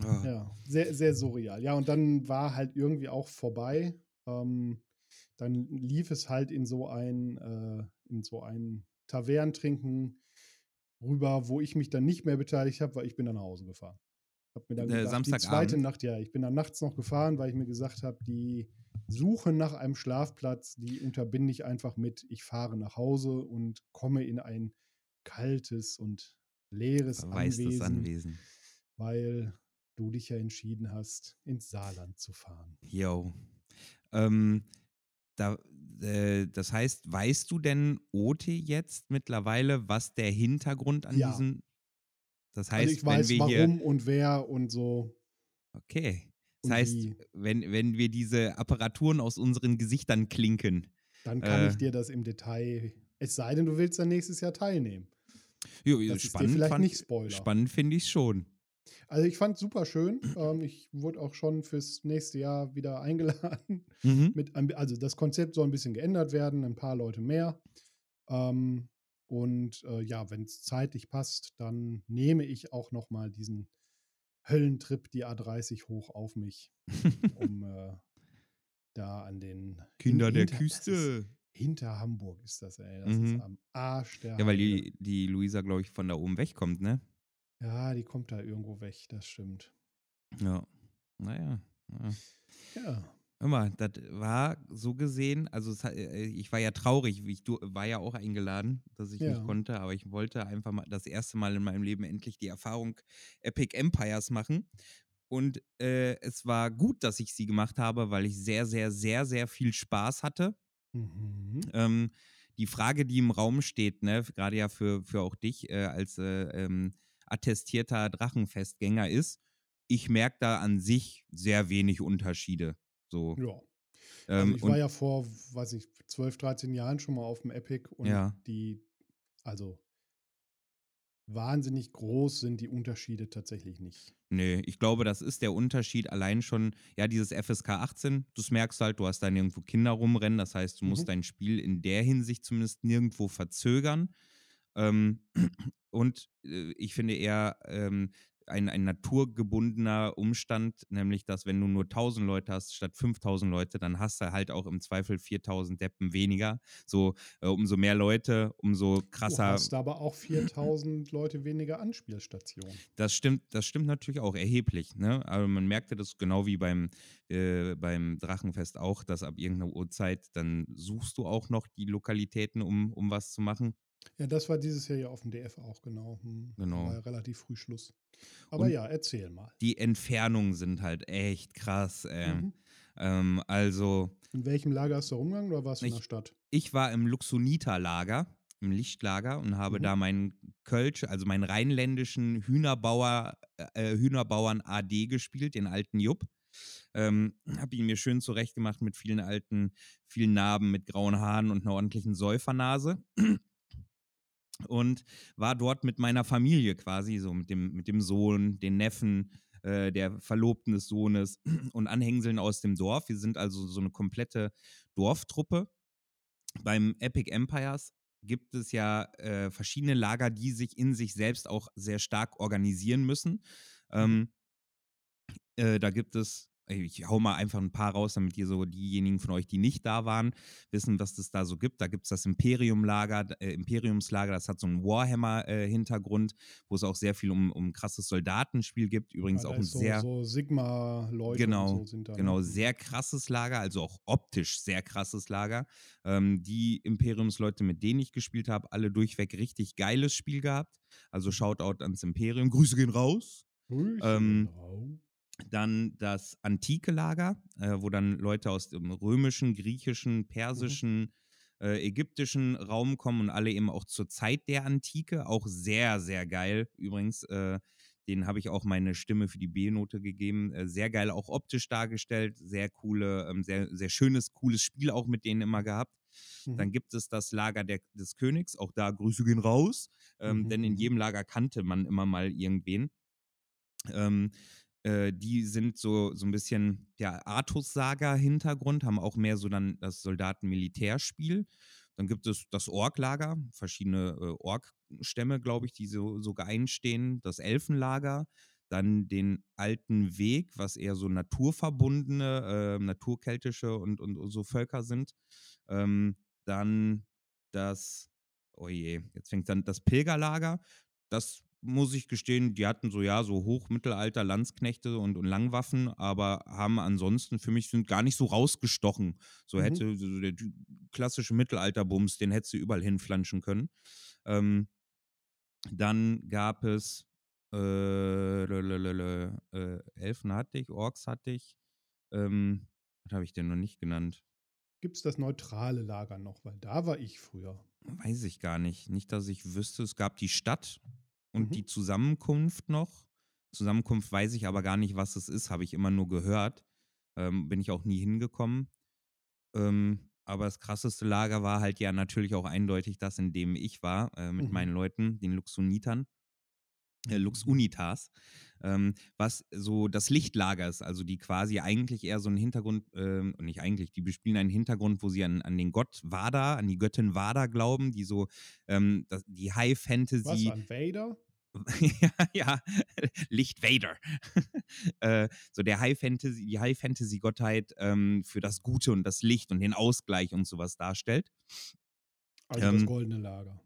Oh. ja, sehr, sehr surreal. Ja, und dann war halt irgendwie auch vorbei. Ähm, dann lief es halt in so ein, äh, in so ein Tavernentrinken rüber, wo ich mich dann nicht mehr beteiligt habe, weil ich bin dann nach Hause gefahren. Hab mir dann Äh, gedacht, die zweite? Nacht, ja, ich bin dann nachts noch gefahren, weil ich mir gesagt habe, die Suche nach einem Schlafplatz, die unterbinde ich einfach mit, ich fahre nach Hause und komme in ein kaltes und leeres Anwesen Anwesen. weil du dich ja entschieden hast, ins Saarland zu fahren. Yo. Ähm, da, äh, das heißt, weißt du denn, Ote, jetzt mittlerweile, was der Hintergrund an Ja. diesen. Das heißt, also ich weiß, wenn wir warum hier. und wer und so. Okay. Das und heißt, wenn, wenn wir diese Apparaturen aus unseren Gesichtern klinken. Dann kann äh, ich dir das im Detail, es sei denn, du willst dann nächstes Jahr teilnehmen. Jo, Das ist spannend vielleicht fand, nicht Spoiler. Spannend finde ich schon. Also ich fand es super schön. Ähm, ich wurde auch schon fürs nächste Jahr wieder *laughs* eingeladen. Mhm. Mit, also das Konzept soll ein bisschen geändert werden, ein paar Leute mehr. Ähm, und äh, ja, wenn es zeitlich passt, dann nehme ich auch noch mal diesen Höllentrip, die A30 hoch auf mich, um äh, da an den *laughs* Kinder hin- der hinter- ist Küste. Hinter Hamburg ist das, ey. Das ist Mhm. am Arsch der Ja, weil die, die Luisa, glaube ich, von da oben wegkommt, ne? Ja, die kommt da irgendwo weg, das stimmt. Ja. Naja. Ja. Ja. Mal, das war so gesehen, also es, hat- äh, ich war ja traurig, ich war ja auch eingeladen, dass ich Ja. nicht konnte, aber ich wollte einfach mal das erste Mal in meinem Leben endlich die Erfahrung Epic Empires machen. Und äh, es war gut, dass ich sie gemacht habe, weil ich sehr, sehr, sehr, sehr viel Spaß hatte. Mhm. Ähm, die Frage, die im Raum steht, ne, gerade ja für, für auch dich äh, als äh, ähm, attestierter Drachenfestgänger ist, ich merke da an sich sehr wenig Unterschiede. So. Ja. Ähm, Also ich und war ja vor, weiß ich, 12, 13 Jahren schon mal auf dem Epic und Ja. die, also wahnsinnig groß sind die Unterschiede tatsächlich nicht. Nee, ich glaube, das ist der Unterschied allein schon, ja, dieses FSK 18, du merkst halt, du hast da nirgendwo Kinder rumrennen, das heißt, du musst Mhm. dein Spiel in der Hinsicht zumindest nirgendwo verzögern. Ähm, *clears throat* und äh, ich finde eher ähm, ein, ein naturgebundener Umstand, nämlich, dass wenn du nur 1000 Leute hast statt 5000 Leute, dann hast du halt auch im Zweifel 4000 Deppen weniger. So, äh, umso mehr Leute, umso Du krasser. hast aber auch 4000 Leute weniger Anspielstationen. Das stimmt, das stimmt natürlich auch erheblich. Ne? Aber man merkte das genau wie beim, äh, beim Drachenfest auch, dass ab irgendeiner Uhrzeit dann suchst du auch noch die Lokalitäten, um, um was zu machen. Ja, das war dieses Jahr ja auf dem DF auch, genau. Hm, Genau. War ja relativ früh Schluss. Aber Und- ja, erzähl mal. Die Entfernungen sind halt echt krass. Ähm, Mhm. ähm, also, In welchem Lager hast du rumgegangen oder warst du in der Stadt? ich war im Luxonita-Lager, im Lichtlager und habe Mhm. da meinen Kölsch, also meinen rheinländischen Hühnerbauer, äh, Hühnerbauern AD gespielt, den alten Jupp. Ähm, habe ihn mir schön zurechtgemacht mit vielen alten, vielen Narben, mit grauen Haaren und einer ordentlichen Säufernase. Und war dort mit meiner Familie quasi, so mit dem, mit dem Sohn, den Neffen, äh, der Verlobten des Sohnes *clears throat* und Anhängseln aus dem Dorf. Wir sind also so eine komplette Dorftruppe. Beim Epic Empires gibt es ja äh, verschiedene Lager, die sich in sich selbst auch sehr stark organisieren müssen. Ähm, äh, da gibt es, ich hau mal einfach ein paar raus, damit ihr so diejenigen von euch, die nicht da waren, wissen, was es da so gibt. Da gibt es das Imperium-Lager, äh, Imperiumslager, das hat so einen Warhammer-Hintergrund, wo es auch sehr viel um, um krasses Soldatenspiel gibt. Übrigens Ja, auch ein so, sehr. so Sigma-Leute Genau, so sind da. Genau, ne? sehr krasses Lager, also auch optisch sehr krasses Lager. Ähm, die Imperiumsleute, mit denen ich gespielt habe, alle durchweg richtig geiles Spiel gehabt. Also Shoutout ans Imperium. *laughs* Grüße gehen raus. Grüße, ähm, genau. Dann das antike Lager, äh, wo dann Leute aus dem römischen, griechischen, persischen, äh, ägyptischen Raum kommen und alle eben auch zur Zeit der Antike. Auch sehr, sehr geil übrigens. Äh, den habe ich auch meine Stimme für die B-Note gegeben. Äh, sehr geil auch optisch dargestellt. Sehr coole, ähm, sehr, sehr schönes, cooles Spiel auch mit denen immer gehabt. Mhm. Dann gibt es das Lager der, des Königs. Auch da Grüße gehen raus. Ähm, Mhm, Denn in mhm. jedem Lager kannte man immer mal irgendwen. Ähm, äh, die sind so, so ein bisschen der Artus-Saga-Hintergrund, haben auch mehr so dann das Soldaten-Militärspiel. Dann gibt es das Ork-Lager, verschiedene äh, Ork-Stämme, glaube ich, die so, sogar einstehen. Das Elfenlager, dann den alten Weg, was eher so naturverbundene, äh, naturkeltische und, und so Völker sind. Ähm, dann das, oh je, jetzt fängt dann das Pilgerlager. Das muss ich gestehen, die hatten so, ja, so Hochmittelalter Landsknechte und, und Langwaffen, aber haben ansonsten für mich sind gar nicht so rausgestochen. So Mhm. hätte so der klassische Mittelalterbums, den hättest du überall hinflanschen können. Ähm, dann gab es äh, lelelele, äh, Elfen hatte ich, Orks hatte ich. Ähm, was habe ich denn noch nicht genannt? Gibt es das neutrale Lager noch? Weil da war ich früher. Weiß ich gar nicht. Nicht, dass ich wüsste. Es gab die Stadt und Mhm. die Zusammenkunft noch. Zusammenkunft weiß ich aber gar nicht, was es ist. Habe ich immer nur gehört. Ähm, bin ich auch nie hingekommen. Ähm, aber das krasseste Lager war halt ja natürlich auch eindeutig das, in dem ich war, äh, mit Mhm. meinen Leuten, den Luxunitern. Äh, Luxunitas, ähm, was so das Lichtlager ist, also die quasi eigentlich eher so einen Hintergrund, ähm, und nicht eigentlich, die bespielen einen Hintergrund, wo sie an, an den Gott Vada, an die Göttin Vada glauben, die so ähm, das, die High Was Fantasy, an Vader? *laughs* ja, ja, Licht Vader. *laughs* äh, so der High Fantasy, die High Fantasy Gottheit ähm, für das Gute und das Licht und den Ausgleich und sowas darstellt. Also das Ähm, goldene Lager.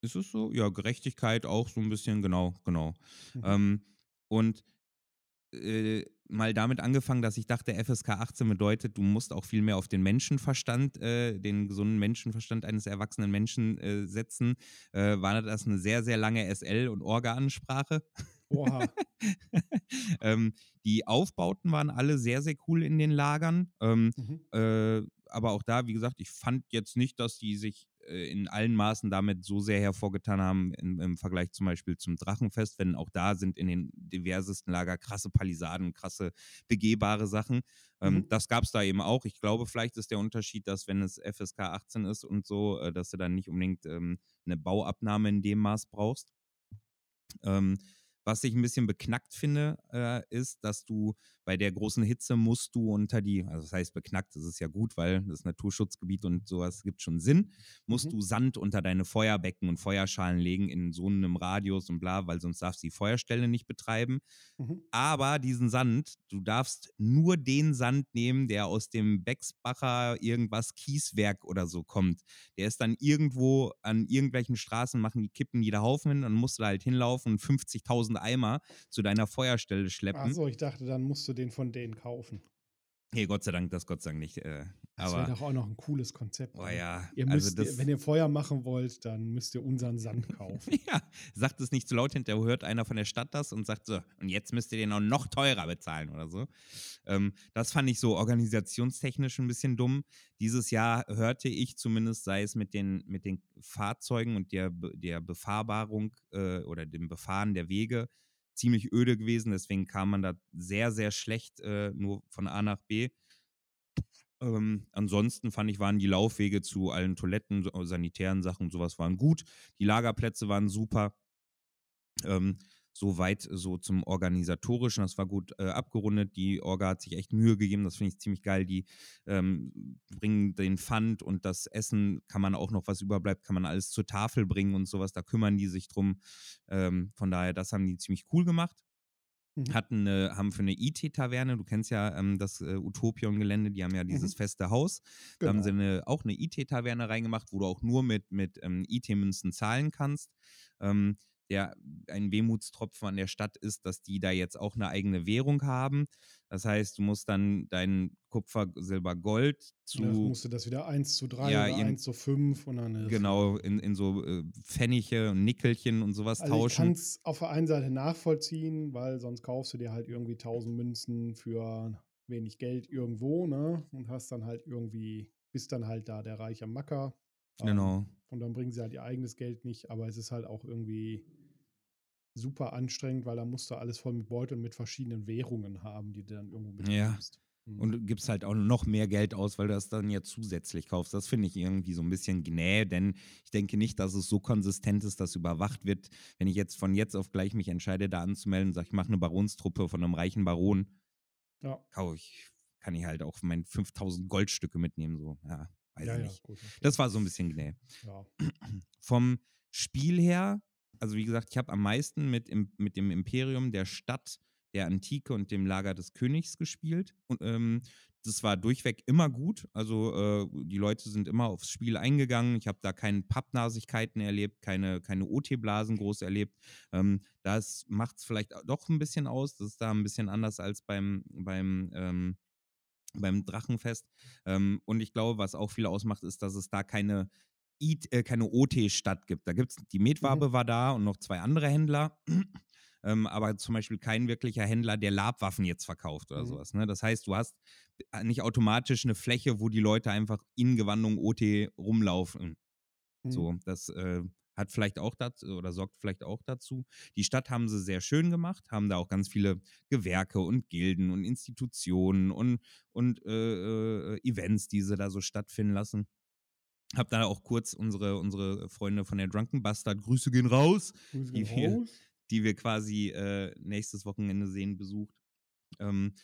Ist es so? Ja, Gerechtigkeit auch so ein bisschen, genau, genau. Mhm. Ähm, und äh, mal damit angefangen, dass ich dachte, FSK 18 bedeutet, du musst auch viel mehr auf den Menschenverstand, äh, den gesunden Menschenverstand eines erwachsenen Menschen äh, setzen. Äh, war das eine sehr, sehr lange SL- und Orga-Ansprache. Oha. *laughs* ähm, die Aufbauten waren alle sehr, sehr cool in den Lagern. Ähm, Mhm. äh, aber auch da, wie gesagt, ich fand jetzt nicht, dass die sich in allen Maßen damit so sehr hervorgetan haben im, im Vergleich zum Beispiel zum Drachenfest, wenn auch da sind in den diversesten Lager krasse Palisaden, krasse begehbare Sachen. Ähm, Mhm. Das gab es da eben auch. Ich glaube, vielleicht ist der Unterschied, dass wenn es FSK 18 ist und so, äh, dass du dann nicht unbedingt ähm, eine Bauabnahme in dem Maß brauchst. Ähm, was ich ein bisschen beknackt finde, äh, ist, dass du bei der großen Hitze musst du unter die, also das heißt beknackt, das ist ja gut, weil das Naturschutzgebiet und sowas gibt schon Sinn, musst Mhm. du Sand unter deine Feuerbecken und Feuerschalen legen in so einem Radius und bla, weil sonst darfst du die Feuerstelle nicht betreiben. Mhm. Aber diesen Sand, du darfst nur den Sand nehmen, der aus dem Bexbacher irgendwas Kieswerk oder so kommt. Der ist dann irgendwo an irgendwelchen Straßen, machen die Kippen jeder Haufen hin und musst du da halt hinlaufen und 50.000 Eimer zu deiner Feuerstelle schleppen. Achso, ich dachte, dann musst du den von denen kaufen. Nee, Gott sei Dank, das Gott sei Dank nicht. Äh, Das wäre doch auch noch ein cooles Konzept. oh ne? ja, Ihr also müsst, das, wenn ihr Feuer machen wollt, dann müsst ihr unseren Sand *laughs* kaufen. ja, sagt es nicht zu laut, hinterher hört einer von der Stadt das und sagt so, und jetzt müsst ihr den auch noch teurer bezahlen oder so. Ähm, das fand ich so organisationstechnisch ein bisschen dumm. Dieses Jahr hörte ich zumindest, sei es mit den, mit den Fahrzeugen und der, der Befahrbarung äh, oder dem Befahren der Wege, ziemlich öde gewesen. Deswegen kam man da sehr, sehr schlecht äh, nur von A nach B. Ähm, ansonsten fand ich, waren die Laufwege zu allen Toiletten, so- sanitären Sachen und sowas waren gut. Die Lagerplätze waren super. Ähm, Soweit so zum Organisatorischen, das war gut äh, abgerundet. Die Orga hat sich echt Mühe gegeben, das finde ich ziemlich geil. Die ähm, bringen den Pfand und das Essen, kann man auch noch was überbleibt, kann man alles zur Tafel bringen und sowas. Da kümmern die sich drum. Ähm, von daher, das haben die ziemlich cool gemacht Mhm. hatten eine, haben für eine IT-Taverne, du kennst ja ähm, das äh, Utopion-Gelände, die haben ja dieses feste Haus. Da haben sie Genau. eine, auch eine IT-Taverne reingemacht, wo du auch nur mit, mit ähm, IT-Münzen zahlen kannst. Ähm, der, ein Wehmutstropfen an der Stadt ist, dass die da jetzt auch eine eigene Währung haben. Das heißt, du musst dann dein Kupfer, Silber, Gold zu Ja, musst du das wieder 1 zu 3 Ja, oder irgend- 1 zu 5 und dann genau in, in so äh, Pfennige und Nickelchen und sowas Also ich tauschen. kann es auf der einen Seite nachvollziehen, weil sonst kaufst du dir halt irgendwie 1000 Münzen für wenig Geld irgendwo, ne? Und hast dann halt irgendwie, bist dann halt da der reiche Macker. Ähm, Genau. Und dann bringen sie halt ihr eigenes Geld nicht, aber es ist halt auch irgendwie super anstrengend, weil da musst du alles voll mit Beuteln mit verschiedenen Währungen haben, die du dann irgendwo Ja. mitnimmst. Mhm. Und du gibst halt auch noch mehr Geld aus, weil du das dann ja zusätzlich kaufst. Das finde ich irgendwie so ein bisschen gnä, denn ich denke nicht, dass es so konsistent ist, dass überwacht wird. Wenn ich jetzt von jetzt auf gleich mich entscheide, da anzumelden, sage ich mache eine Baronstruppe von einem reichen Baron, ja, kaufe ich, kann ich halt auch meine 5000 Goldstücke mitnehmen. So, ja, weiß ja, ich ja, nicht. gut. Das war so ein bisschen gnä. ja. *clears throat* Vom Spiel her, also wie gesagt, ich habe am meisten mit, mit dem Imperium der Stadt, der Antike und dem Lager des Königs gespielt. Und ähm, das war durchweg immer gut. Also äh, die Leute sind immer aufs Spiel eingegangen. Ich habe da keine Pappnasigkeiten erlebt, keine, keine OT-Blasen groß erlebt. Ähm, das macht es vielleicht doch ein bisschen aus. Das ist da ein bisschen anders als beim, beim ähm, beim Drachenfest. Ähm, und ich glaube, was auch viel ausmacht, ist, dass es da keine, IT, äh, keine OT-Stadt gibt. Da gibt es, die Medwabe war da und noch zwei andere Händler. *clears throat* ähm, aber zum Beispiel kein wirklicher Händler, der Labwaffen jetzt verkauft oder Mhm. sowas. Ne? Das heißt, du hast äh, nicht automatisch eine Fläche, wo die Leute einfach in Gewandung OT rumlaufen. Mhm. So, das äh, hat vielleicht auch dazu oder sorgt vielleicht auch dazu. Die Stadt haben sie sehr schön gemacht, haben da auch ganz viele Gewerke und Gilden und Institutionen und, und äh, äh, Events, die sie da so stattfinden lassen. Hab da auch kurz unsere, unsere Freunde von der Drunken Bastard, Grüße gehen raus, Grüße die gehen wir- raus. die wir quasi äh, nächstes Wochenende sehen, besucht. Ähm,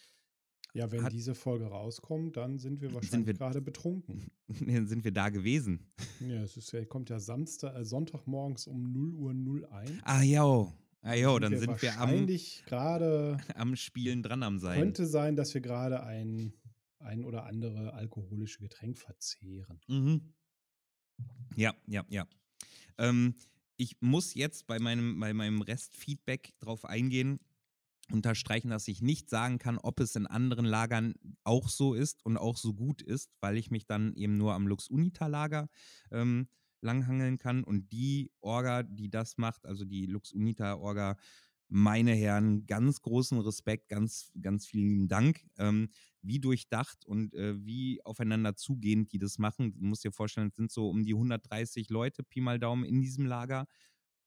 Ja, wenn Hat- diese Folge rauskommt, dann sind wir wahrscheinlich wir- gerade betrunken. *laughs* Dann sind wir da gewesen. Ja, es ist ja, kommt ja Samstag, äh, Sonntagmorgens um 0 Uhr 01. Ah, jo. Ah, jo, dann sind wir am, gerade, *laughs* am Spielen dran am Sein. könnte sein, dass wir gerade ein, ein oder andere alkoholische Getränk verzehren. Mhm. Ja, ja, ja. Ähm, ich muss jetzt bei meinem, bei meinem Restfeedback drauf eingehen, unterstreichen, dass ich nicht sagen kann, ob es in anderen Lagern auch so ist und auch so gut ist, weil ich mich dann eben nur am Lux Unita Lager ähm, langhangeln kann und die Orga, die das macht, also die Lux Unita Orga, meine Herren, ganz großen Respekt, ganz, ganz vielen Dank. Ähm, wie durchdacht und äh, wie aufeinander zugehend die das machen. Du musst dir vorstellen, es sind so um die 130 Leute, Pi mal Daumen, in diesem Lager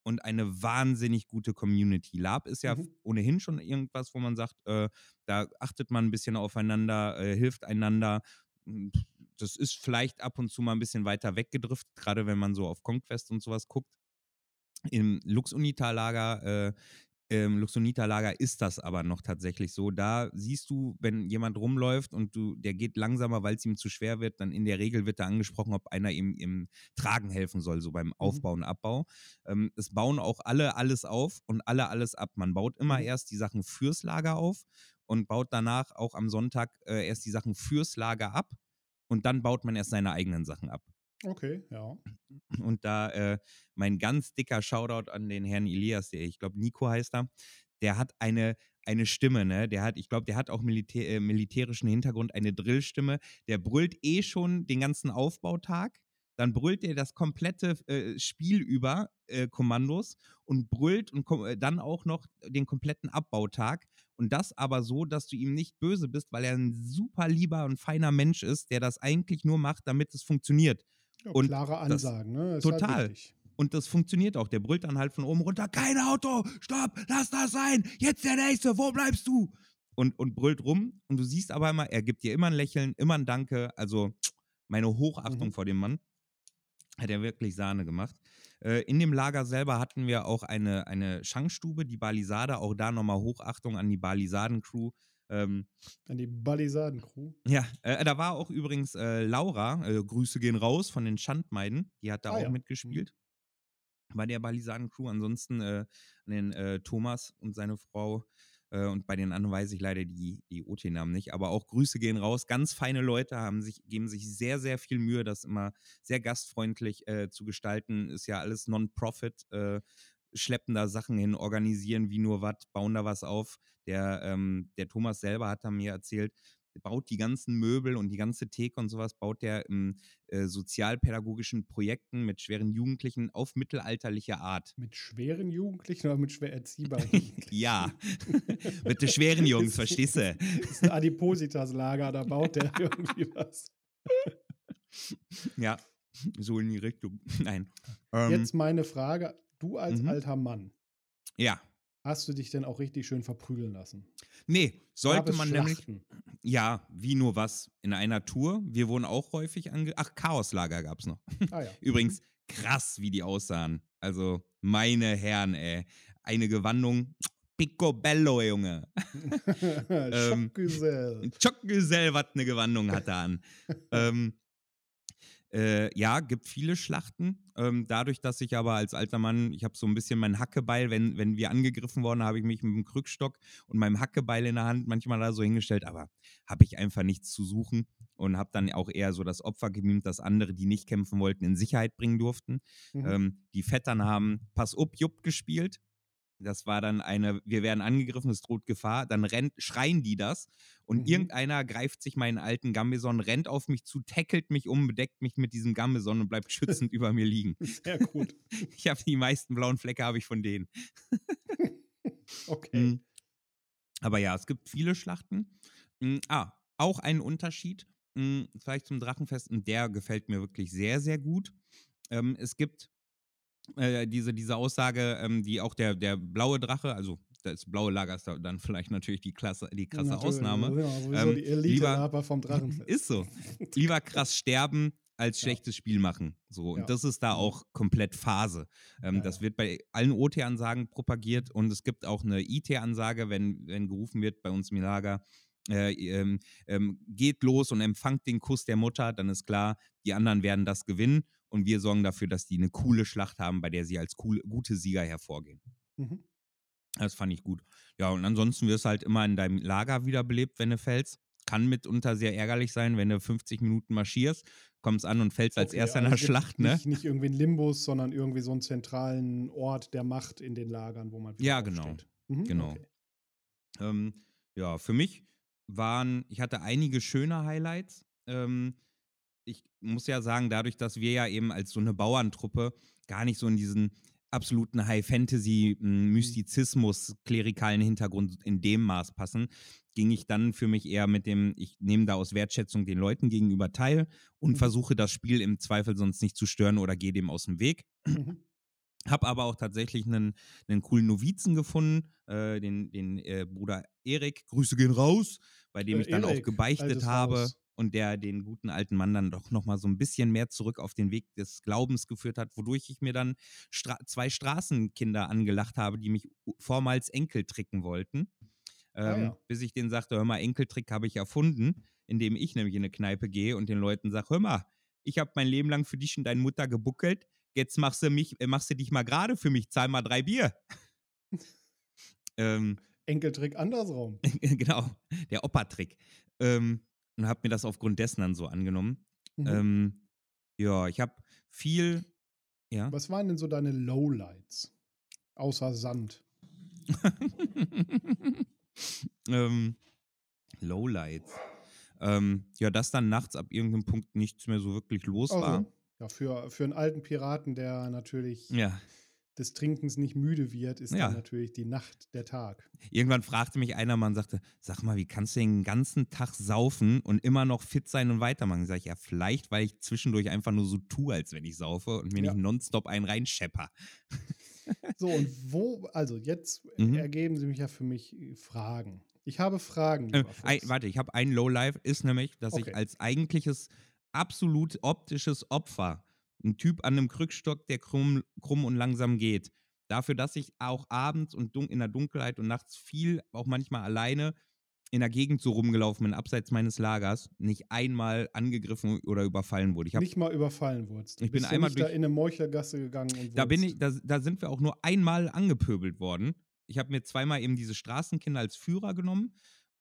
und eine wahnsinnig gute Community. Lab ist ja Mhm. ohnehin schon irgendwas, wo man sagt, äh, da achtet man ein bisschen aufeinander, äh, hilft einander. Hm, Das ist vielleicht ab und zu mal ein bisschen weiter weggedriftet, gerade wenn man so auf Conquest und sowas guckt. Im Lux-Unita-Lager äh, im Luxonita-Lager ist das aber noch tatsächlich so. Da siehst du, wenn jemand rumläuft und du, der geht langsamer, weil es ihm zu schwer wird, dann in der Regel wird da angesprochen, ob einer ihm im Tragen helfen soll, so beim Aufbau und Abbau. Ähm, es bauen auch alle alles auf und alle alles ab. Man baut immer Mhm. erst die Sachen fürs Lager auf und baut danach auch am Sonntag äh, erst die Sachen fürs Lager ab und dann baut man erst seine eigenen Sachen ab. Okay, ja. Und da äh, mein ganz dicker Shoutout an den Herrn Elias, der, ich glaube, Nico heißt er, der hat eine, eine Stimme, ne? Der hat, ich glaube, der hat auch Militär, äh, militärischen Hintergrund, eine Drillstimme. Der brüllt eh schon den ganzen Aufbautag. Dann brüllt er das komplette äh, Spiel über äh, Kommandos und brüllt und kom- äh, dann auch noch den kompletten Abbautag. Und das aber so, dass du ihm nicht böse bist, weil er ein super lieber und feiner Mensch ist, der das eigentlich nur macht, damit es funktioniert. Ja Und klare das- Ansagen, ne? Ist total. Halt. Und das funktioniert auch. Der brüllt dann halt von oben runter: Kein Auto, stopp, lass das sein, jetzt der nächste, wo bleibst du? Und, und brüllt rum. Und du siehst aber immer, er gibt dir immer ein Lächeln, immer ein Danke. Also meine Hochachtung Mhm. vor dem Mann. Hat er wirklich Sahne gemacht. Äh, in dem Lager selber hatten wir auch eine, eine Schankstube, die Balisade. Auch da nochmal Hochachtung an die Balisaden-Crew. Ähm, An die Balisaden-Crew. ja, äh, da war auch übrigens äh, Laura, äh, Grüße gehen raus von den Schandmeiden, die hat da Ah auch ja. mitgespielt. Bei der Balisaden-Crew. Ansonsten äh, an den äh, Thomas und seine Frau äh, und bei den anderen weiß ich leider die, die OT-Namen nicht. Aber auch Grüße gehen raus. Ganz feine Leute haben sich, geben sich sehr, sehr viel Mühe, das immer sehr gastfreundlich äh, zu gestalten. Ist ja alles Non-Profit. Äh, schleppen da Sachen hin, organisieren wie nur was, bauen da was auf. Der, ähm, der Thomas selber hat da mir erzählt, baut die ganzen Möbel und die ganze Theke und sowas, baut der in äh, sozialpädagogischen Projekten mit schweren Jugendlichen auf mittelalterliche Art. Mit schweren Jugendlichen oder mit schwer erziehbaren *laughs* Jugendlichen? Ja, *laughs* mit den schweren Jungs, verstehst du? Das ist ein Adipositas-Lager, da baut der *laughs* irgendwie was. Ja, so in die Richtung. Nein. Ähm, Jetzt meine Frage: Du als Mhm. alter Mann, Ja. hast du dich denn auch richtig schön verprügeln lassen? Nee, sollte Gab es man nämlich. Schlachten? Ja, wie nur was. In einer Tour. Wir wurden auch häufig ange. Ach, Chaoslager gab's noch. Ah ja. *laughs* Übrigens, krass, wie die aussahen. Also, meine Herren, ey. Eine Gewandung. Picobello, Junge. *laughs* *laughs* Ähm, Schockgesell. Chockgesell, was eine Gewandung hat er an. ähm, äh, ja, gibt viele Schlachten. Ähm, dadurch, dass ich aber als alter Mann, ich habe so ein bisschen mein Hackebeil, wenn, wenn wir angegriffen wurden, habe ich mich mit dem Krückstock und meinem Hackebeil in der Hand manchmal da so hingestellt, aber habe ich einfach nichts zu suchen und habe dann auch eher so das Opfer gemimt, dass andere, die nicht kämpfen wollten, in Sicherheit bringen durften. Mhm. Ähm, die Vettern haben Pass up, Jupp gespielt. Das war dann eine, wir werden angegriffen, es droht Gefahr. Dann rennt, schreien die das und Mhm. irgendeiner greift sich meinen alten Gambeson, rennt auf mich zu, tackelt mich um, bedeckt mich mit diesem Gambeson und bleibt schützend über mir liegen. *laughs* Sehr gut. *laughs* Ich habe die meisten blauen Flecke habe ich von denen. *laughs* Okay. Mhm. Aber ja, es gibt viele Schlachten. Mm, Ah, auch ein Unterschied, mm, vielleicht zum Drachenfest, und der gefällt mir wirklich sehr, sehr gut. Ähm, es gibt äh, diese, diese Aussage, ähm, die auch der, der blaue Drache, also das blaue Lager ist da dann *laughs* vielleicht natürlich die, Klasse, die krasse Natürlich, Ausnahme. Ja, sowieso Ähm, die elite lieber- vom Drachenfest. *laughs* Ist so. *laughs* Lieber krass sterben als Ja. schlechtes Spiel machen. So. Und Ja. das ist da auch komplett Phase. Ähm, Ja, das ja. wird bei allen OT-Ansagen propagiert und es gibt auch eine IT-Ansage, wenn, wenn gerufen wird bei uns im Lager. äh, ähm, ähm, geht los und empfangt den Kuss der Mutter, dann ist klar, die anderen werden das gewinnen und wir sorgen dafür, dass die eine coole Schlacht haben, bei der sie als coole, gute Sieger hervorgehen. Mhm. Das fand ich gut. Ja, und ansonsten wirst du halt immer in deinem Lager wiederbelebt, wenn du fällst. Kann mitunter sehr ärgerlich sein, wenn du 50 Minuten marschierst, kommst an und fällst als Okay, erster in also der gibt Schlacht, ne? Nicht, nicht irgendwie ein Limbus, sondern irgendwie so einen zentralen Ort der Macht in den Lagern, wo man wieder Ja, genau. Mhm, Genau. Okay. Ähm, ja, für mich waren, ich hatte einige schöne Highlights. Ähm, ich muss ja sagen, dadurch, dass wir ja eben als so eine Bauerntruppe gar nicht so in diesen absoluten High-Fantasy-Mystizismus, klerikalen Hintergrund in dem Maß passen, ging ich dann für mich eher mit dem, ich nehme da aus Wertschätzung den Leuten gegenüber teil und Mhm. versuche das Spiel im Zweifel sonst nicht zu stören oder gehe dem aus dem Weg. Mhm. Hab aber auch tatsächlich einen, einen coolen Novizen gefunden, äh, den, den äh, Bruder Erik. Grüße gehen raus, bei dem Äh, ich dann auch Erik, gebeichtet altes habe Haus. Und der den guten alten Mann dann doch nochmal so ein bisschen mehr zurück auf den Weg des Glaubens geführt hat, wodurch ich mir dann Stra zwei Straßenkinder angelacht habe, die mich vormals Enkel tricken wollten. Ah, Ähm, ja. Bis ich denen sagte, hör mal, Enkeltrick habe ich erfunden, indem ich nämlich in eine Kneipe gehe und den Leuten sage, hör mal, ich habe mein Leben lang für dich und deine Mutter gebuckelt, jetzt machst du, mich, äh, machst du dich mal gerade für mich, zahl mal drei Bier. *laughs* ähm, Enkeltrick andersrum. *laughs* genau, der Opa-Trick. Ähm, und habe mir das aufgrund dessen dann so angenommen. Mhm. Ähm, ja, ich habe viel, ja. Was waren denn so deine Lowlights? Außer Sand. *laughs* ähm, Lowlights. Ähm, ja, dass dann nachts ab irgendeinem Punkt nichts mehr so wirklich los war. Also, ja, für, für einen alten Piraten, der natürlich Ja. Des Trinkens nicht müde wird, ist Ja. dann natürlich die Nacht der Tag. Irgendwann fragte mich einer mal und sagte, sag mal, wie kannst du den ganzen Tag saufen und immer noch fit sein und weitermachen? Sag ich, ja, vielleicht, weil ich zwischendurch einfach nur so tue, als wenn ich saufe und mir Ja. nicht nonstop einen reinschepper. So, und wo, also jetzt Mhm. ergeben sie mich ja für mich äh, Fragen. Ich habe Fragen. Äh, ein, warte, ich habe ein Lowlife, ist nämlich, dass Okay. ich als eigentliches absolut optisches Opfer, ein Typ an einem Krückstock, der krumm, krumm und langsam geht, dafür, dass ich auch abends und in der Dunkelheit und nachts viel, auch manchmal alleine, in der Gegend so rumgelaufen bin, abseits meines Lagers, nicht einmal angegriffen oder überfallen wurde. Ich hab, nicht mal überfallen wurdest. Du Ich bin bist einmal nicht da durch- in eine Meuchlergasse gegangen und da bin ich, da, da sind wir auch nur einmal angepöbelt worden. Ich habe mir zweimal eben diese Straßenkinder als Führer genommen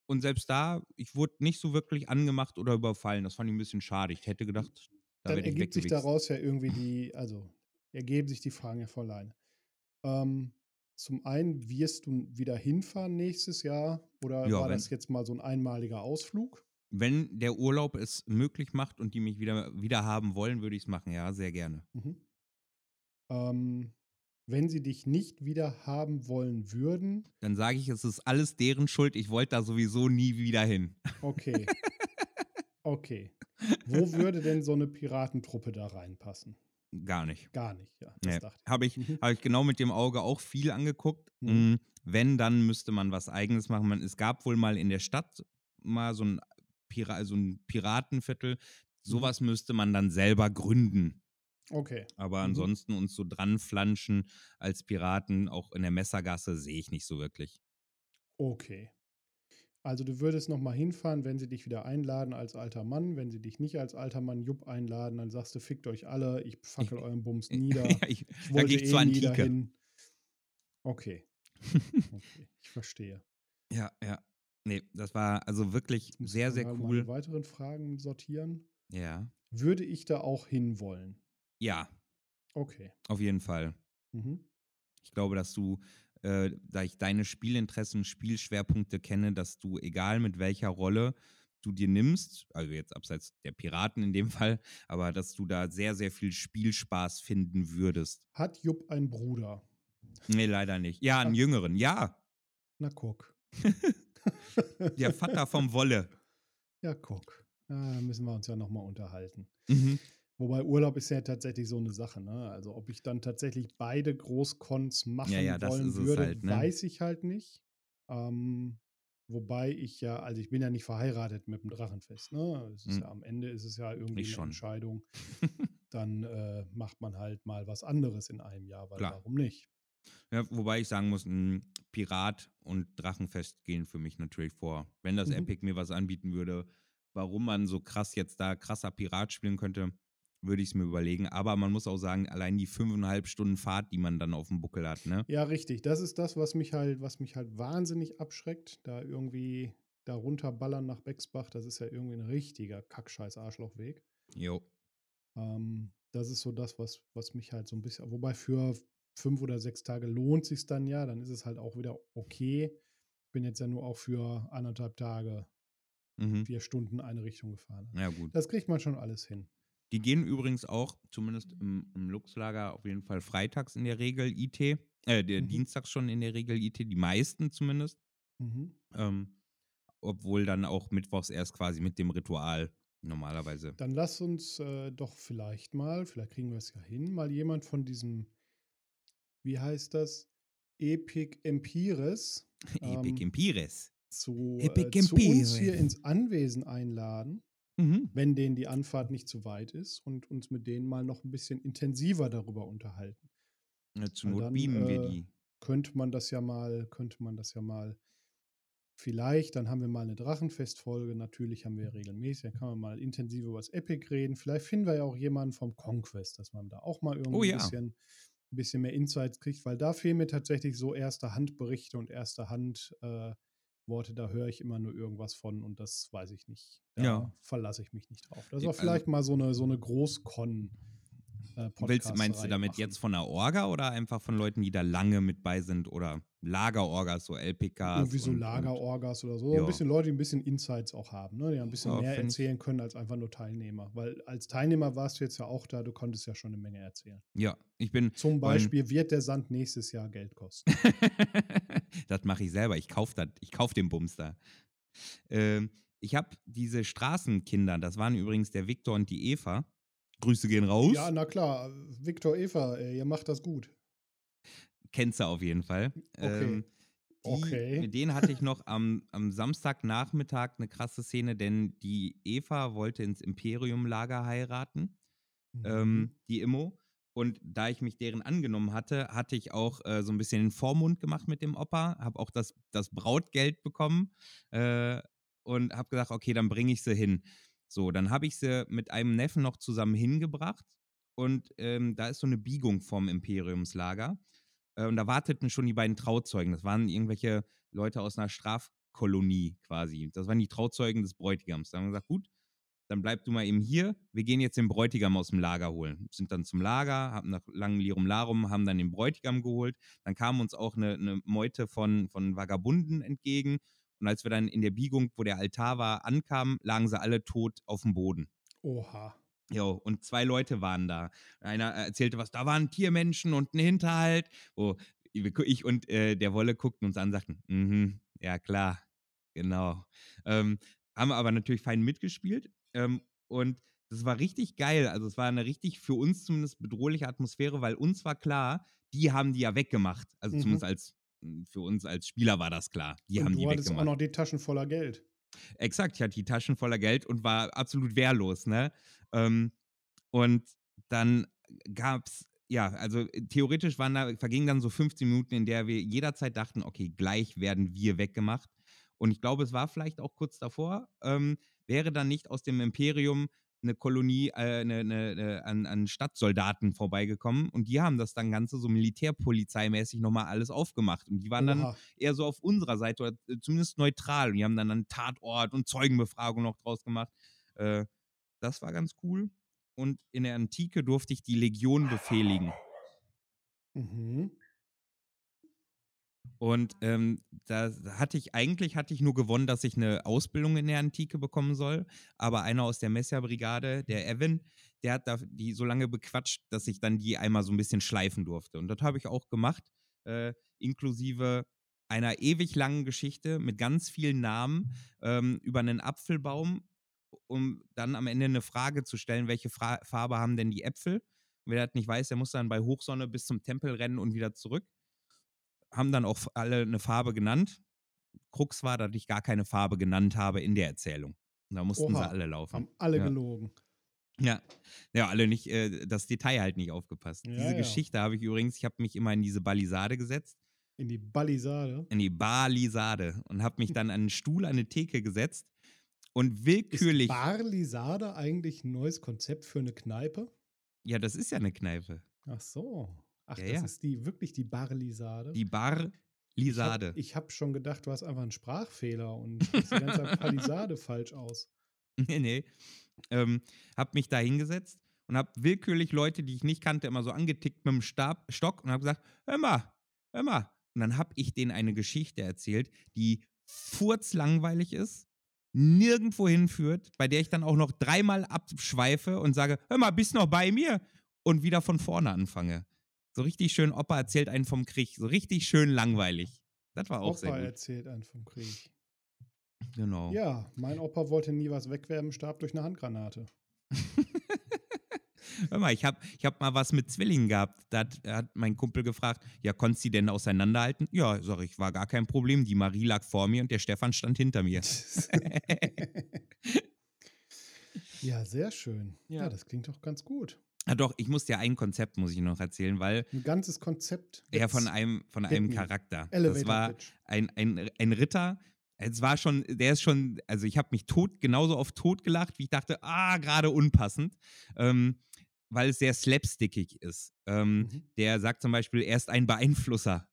und selbst da, ich wurde nicht so wirklich angemacht oder überfallen. Das fand ich ein bisschen schade. Ich hätte gedacht, da Dann ergibt sich daraus ja irgendwie die, also ergeben sich die Fragen ja von alleine. Ähm, zum einen, wirst du wieder hinfahren nächstes Jahr oder Ja, war das jetzt mal so ein einmaliger Ausflug? Wenn der Urlaub es möglich macht und die mich wieder, wieder haben wollen, würde ich es machen. Ja, sehr gerne. Mhm. Ähm, wenn sie dich nicht wieder haben wollen würden, Dann sage ich, es ist alles deren Schuld. Ich wollte da sowieso nie wieder hin. okay. *laughs* okay. *laughs* Wo würde denn so *laughs* eine Piratentruppe da reinpassen? Gar nicht. Gar nicht, ja. Das Nee. dachte ich. Habe ich, Mhm. hab ich genau mit dem Auge auch viel angeguckt. Mhm. Mm, Wenn, dann müsste man was Eigenes machen. Man, es gab wohl mal in der Stadt mal so ein, Pira so ein Piratenviertel. Mhm. Sowas müsste man dann selber gründen. Okay. Aber Mhm. ansonsten uns so dranflanschen als Piraten, auch in der Messergasse, sehe ich nicht so wirklich. Okay. Also du würdest noch mal hinfahren, wenn sie dich wieder einladen als alter Mann. Wenn sie dich nicht als alter Mann Jupp einladen, dann sagst du, fickt euch alle, ich fackel Ich- *laughs* euren Bums nieder. ja, ich, Ich wollte ich eh zur Antike. dahin. Okay. okay. *laughs* Ich verstehe. Ja, ja. Nee, das war also wirklich sehr, mal sehr cool. Meine weiteren Fragen sortieren. Ja. Würde ich da auch hinwollen? Ja, Okay. auf jeden Fall. Mhm. Ich glaube, dass du, äh, da ich deine Spielinteressen, Spielschwerpunkte kenne, dass du, egal mit welcher Rolle du dir nimmst, also jetzt abseits der Piraten in dem *laughs* Fall, aber dass du da sehr, sehr viel Spielspaß finden würdest. Hat Jupp einen Bruder? Nee, leider nicht. Ja, einen Ah. jüngeren, ja. Na guck. *laughs* Der Vater vom Wolle. Ja, guck. Da müssen wir uns ja noch mal unterhalten. Mhm. Wobei Urlaub ist ja tatsächlich so eine Sache, ne? Also ob ich dann tatsächlich beide Großcons machen ja, das wollen würde, halt, ne? weiß ich halt nicht. Ähm, wobei ich ja, also ich bin ja nicht verheiratet mit dem Drachenfest, ne? Hm. ja am Ende ist es ja irgendwie Ich eine schon. Entscheidung. *laughs* dann äh, macht man halt mal was anderes in einem Jahr, weil Klar. warum nicht? Ja, wobei ich sagen muss, ein Pirat und Drachenfest gehen für mich natürlich vor. Wenn das Mhm. Epic mir was anbieten würde, warum man so krass jetzt da krasser Pirat spielen könnte, würde ich es mir überlegen. Aber man muss auch sagen, allein die fünfeinhalb Stunden Fahrt, die man dann auf dem Buckel hat, ne? Ja, richtig. Das ist das, was mich halt, was mich halt wahnsinnig abschreckt, da irgendwie da runterballern nach Bexbach. Das ist ja irgendwie ein richtiger Kackscheiß-Arschlochweg. Jo. Ähm, das ist so das, was, was mich halt so ein bisschen, wobei für fünf oder sechs Tage lohnt sich dann ja, dann ist es halt auch wieder okay. Ich bin jetzt ja nur auch für anderthalb Tage, Mhm. vier Stunden eine Richtung gefahren. Ja, gut. Das kriegt man schon alles hin. Die gehen übrigens auch, zumindest im, im Luchslager, auf jeden Fall freitags in der Regel IT. Äh, der Mhm. Dienstags schon in der Regel IT, die meisten zumindest. Mhm. Ähm, obwohl dann auch mittwochs erst quasi mit dem Ritual normalerweise. Dann lass uns äh, doch vielleicht mal, vielleicht kriegen wir es ja hin, mal jemand von diesem, wie heißt das, Epic Empires *laughs* Epic ähm, Empires. zu, Epic äh, zu uns hier ins Anwesen einladen, Mhm. wenn denen die Anfahrt nicht zu weit ist und uns mit denen mal noch ein bisschen intensiver darüber unterhalten. Ja, zur Not dann, beamen wir äh, die. Könnte man das ja mal, könnte man das ja mal vielleicht, dann haben wir mal eine Drachenfestfolge, natürlich haben wir ja regelmäßig, dann kann man mal intensiv über das Epic reden. Vielleicht finden wir ja auch jemanden vom Conquest, dass man da auch mal irgendwie Oh ja. ein, bisschen, ein bisschen mehr Insights kriegt, weil da fehlen mir tatsächlich so erste Handberichte und erste Hand äh, Worte, da höre ich immer nur irgendwas von und das weiß ich nicht. Da Ja. verlasse ich mich nicht drauf. Das war also- vielleicht mal so eine, so eine Großkon. Äh, Willst, meinst du damit machen. jetzt von der Orga oder einfach von Leuten, die da lange mit bei sind oder Lagerorgas, so LPKs? Irgendwie so Lagerorgas oder so. Ja. Ein bisschen Leute, die ein bisschen Insights auch haben, ne? die ein bisschen Ja, mehr erzählen können als einfach nur Teilnehmer. Weil als Teilnehmer warst du jetzt ja auch da, du konntest ja schon eine Menge erzählen. Ja, ich bin. Zum Beispiel wird der Sand nächstes Jahr Geld kosten. *laughs* das mache ich selber. Ich kaufe das. Ich kaufe den Bums da. Ähm, ich habe diese Straßenkinder, das waren übrigens der Viktor und die Eva. Grüße gehen raus. ja, na klar, Viktor, Eva, ihr macht das gut. Kennst du auf jeden Fall. Okay. Ähm, die, Okay. Mit denen hatte ich noch am, am Samstagnachmittag eine krasse Szene, denn die Eva wollte ins Imperium-Lager heiraten, Mhm. ähm, die Immo. Und da ich mich deren angenommen hatte, hatte ich auch äh, so ein bisschen den Vormund gemacht mit dem Opa, habe auch das, das Brautgeld bekommen äh, und habe gesagt, okay, dann bringe ich sie hin. So, dann habe ich sie mit einem Neffen noch zusammen hingebracht und ähm, da ist so eine Biegung vom Imperiumslager. Äh, und da warteten schon die beiden Trauzeugen. Das waren irgendwelche Leute aus einer Strafkolonie quasi. Das waren die Trauzeugen des Bräutigams. Da haben wir gesagt, gut, dann bleib du mal eben hier. Wir gehen jetzt den Bräutigam aus dem Lager holen. Sind dann zum Lager, haben nach langem Lirum Larum, haben dann den Bräutigam geholt. Dann kam uns auch eine, eine Meute von, von Vagabunden entgegen. Und als wir dann in der Biegung, wo der Altar war, ankamen, lagen sie alle tot auf dem Boden. Oha. Jo, und zwei Leute waren da. Einer erzählte was, da waren Tiermenschen und ein Hinterhalt. Wo ich und äh, der Wolle guckten uns an und sagten, mhm, ja klar, genau. Ähm, haben aber natürlich fein mitgespielt. Ähm, und das war richtig geil. Also es war eine richtig für uns zumindest bedrohliche Atmosphäre, weil uns war klar, die haben die ja weggemacht. Also Mhm. zumindest als für uns als Spieler war das klar. Die und haben du die hattest auch weggemacht. noch die Taschen voller Geld. Exakt, ich hatte die Taschen voller Geld und war absolut wehrlos, ne? Ähm, und dann gab's, ja, also äh, theoretisch waren da, vergingen dann so 15 Minuten, in der wir jederzeit dachten, okay, gleich werden wir weggemacht. Und ich glaube, es war vielleicht auch kurz davor, ähm, wäre dann nicht aus dem Imperium eine Kolonie äh, eine, eine, eine, an, an Stadtsoldaten vorbeigekommen und die haben das dann Ganze so militärpolizeimäßig nochmal alles aufgemacht. Und die waren dann Oha. eher so auf unserer Seite oder äh, zumindest neutral. Und die haben dann einen Tatort und Zeugenbefragung noch draus gemacht. Äh, das war ganz cool. Und in der Antike durfte ich die Legion befehligen. Mhm. Und ähm, da hatte ich, eigentlich hatte ich nur gewonnen, dass ich eine Ausbildung in der Antike bekommen soll. Aber einer aus der Messia-Brigade, der Evan, der hat da die so lange bequatscht, dass ich dann die einmal so ein bisschen schleifen durfte. Und das habe ich auch gemacht, äh, inklusive einer ewig langen Geschichte mit ganz vielen Namen ähm, über einen Apfelbaum, um dann am Ende eine Frage zu stellen, welche Fra Farbe haben denn die Äpfel? Und wer das nicht weiß, der muss dann bei Hochsonne bis zum Tempel rennen und wieder zurück haben dann auch alle eine Farbe genannt. Krux war, dass ich gar keine Farbe genannt habe in der Erzählung. Und da mussten Oha, sie alle laufen. Haben alle Ja. gelogen. Ja, ja, alle nicht, äh, das Detail halt nicht aufgepasst. Ja, diese ja. Geschichte habe ich übrigens, ich habe mich immer in diese Balisade gesetzt, In die Balisade. in die Balisade und habe mich dann an einen Stuhl, an eine Theke gesetzt und Ist willkürlich, Barlisade eigentlich ein neues Konzept für eine Kneipe? ja, das ist ja eine Kneipe, Ach so. Ach, Ja, das ja. ist die wirklich die Barlisade. die Barlisade. Ich habe hab schon gedacht, du hast einfach einen Sprachfehler und *laughs* sprichst die ganze Palisade falsch aus. Nee, nee. Ähm, hab mich da hingesetzt und hab willkürlich Leute, die ich nicht kannte, immer so angetickt mit dem Stab, Stock und hab gesagt, hör mal, hör mal. Und dann hab ich denen eine Geschichte erzählt, die furzlangweilig ist, nirgendwo hinführt, bei der ich dann auch noch dreimal abschweife und sage, hör mal, bist noch bei mir? Und wieder von vorne anfange. So richtig schön, Opa erzählt einen vom Krieg. So richtig schön langweilig. Das war auch Opa sehr gut. erzählt einen vom Krieg. Genau. Ja, mein Opa wollte nie was wegwerfen, starb durch eine Handgranate. *laughs* Hör mal, ich habe ich hab mal was mit Zwillingen gehabt. Da hat, hat mein Kumpel gefragt, ja, konntest du die denn auseinanderhalten? Ja, sag ich, war gar kein Problem. Die Marie lag vor mir und der Stefan stand hinter mir. *laughs* ja, sehr schön. Ja. Ja. das klingt doch ganz gut. Ja, doch, ich muss dir ein Konzept, muss ich noch erzählen, weil Ein ganzes Konzept. Jetzt von einem, von einem. Charakter. Elevator das war ein, ein, ein Ritter. Es war schon, der ist schon, also ich habe mich tot, genauso oft tot gelacht, wie ich dachte, ah, gerade unpassend, ähm, weil es sehr slapstickig ist. Ähm, Mhm. Der sagt zum Beispiel, er ist ein Beeinflusser.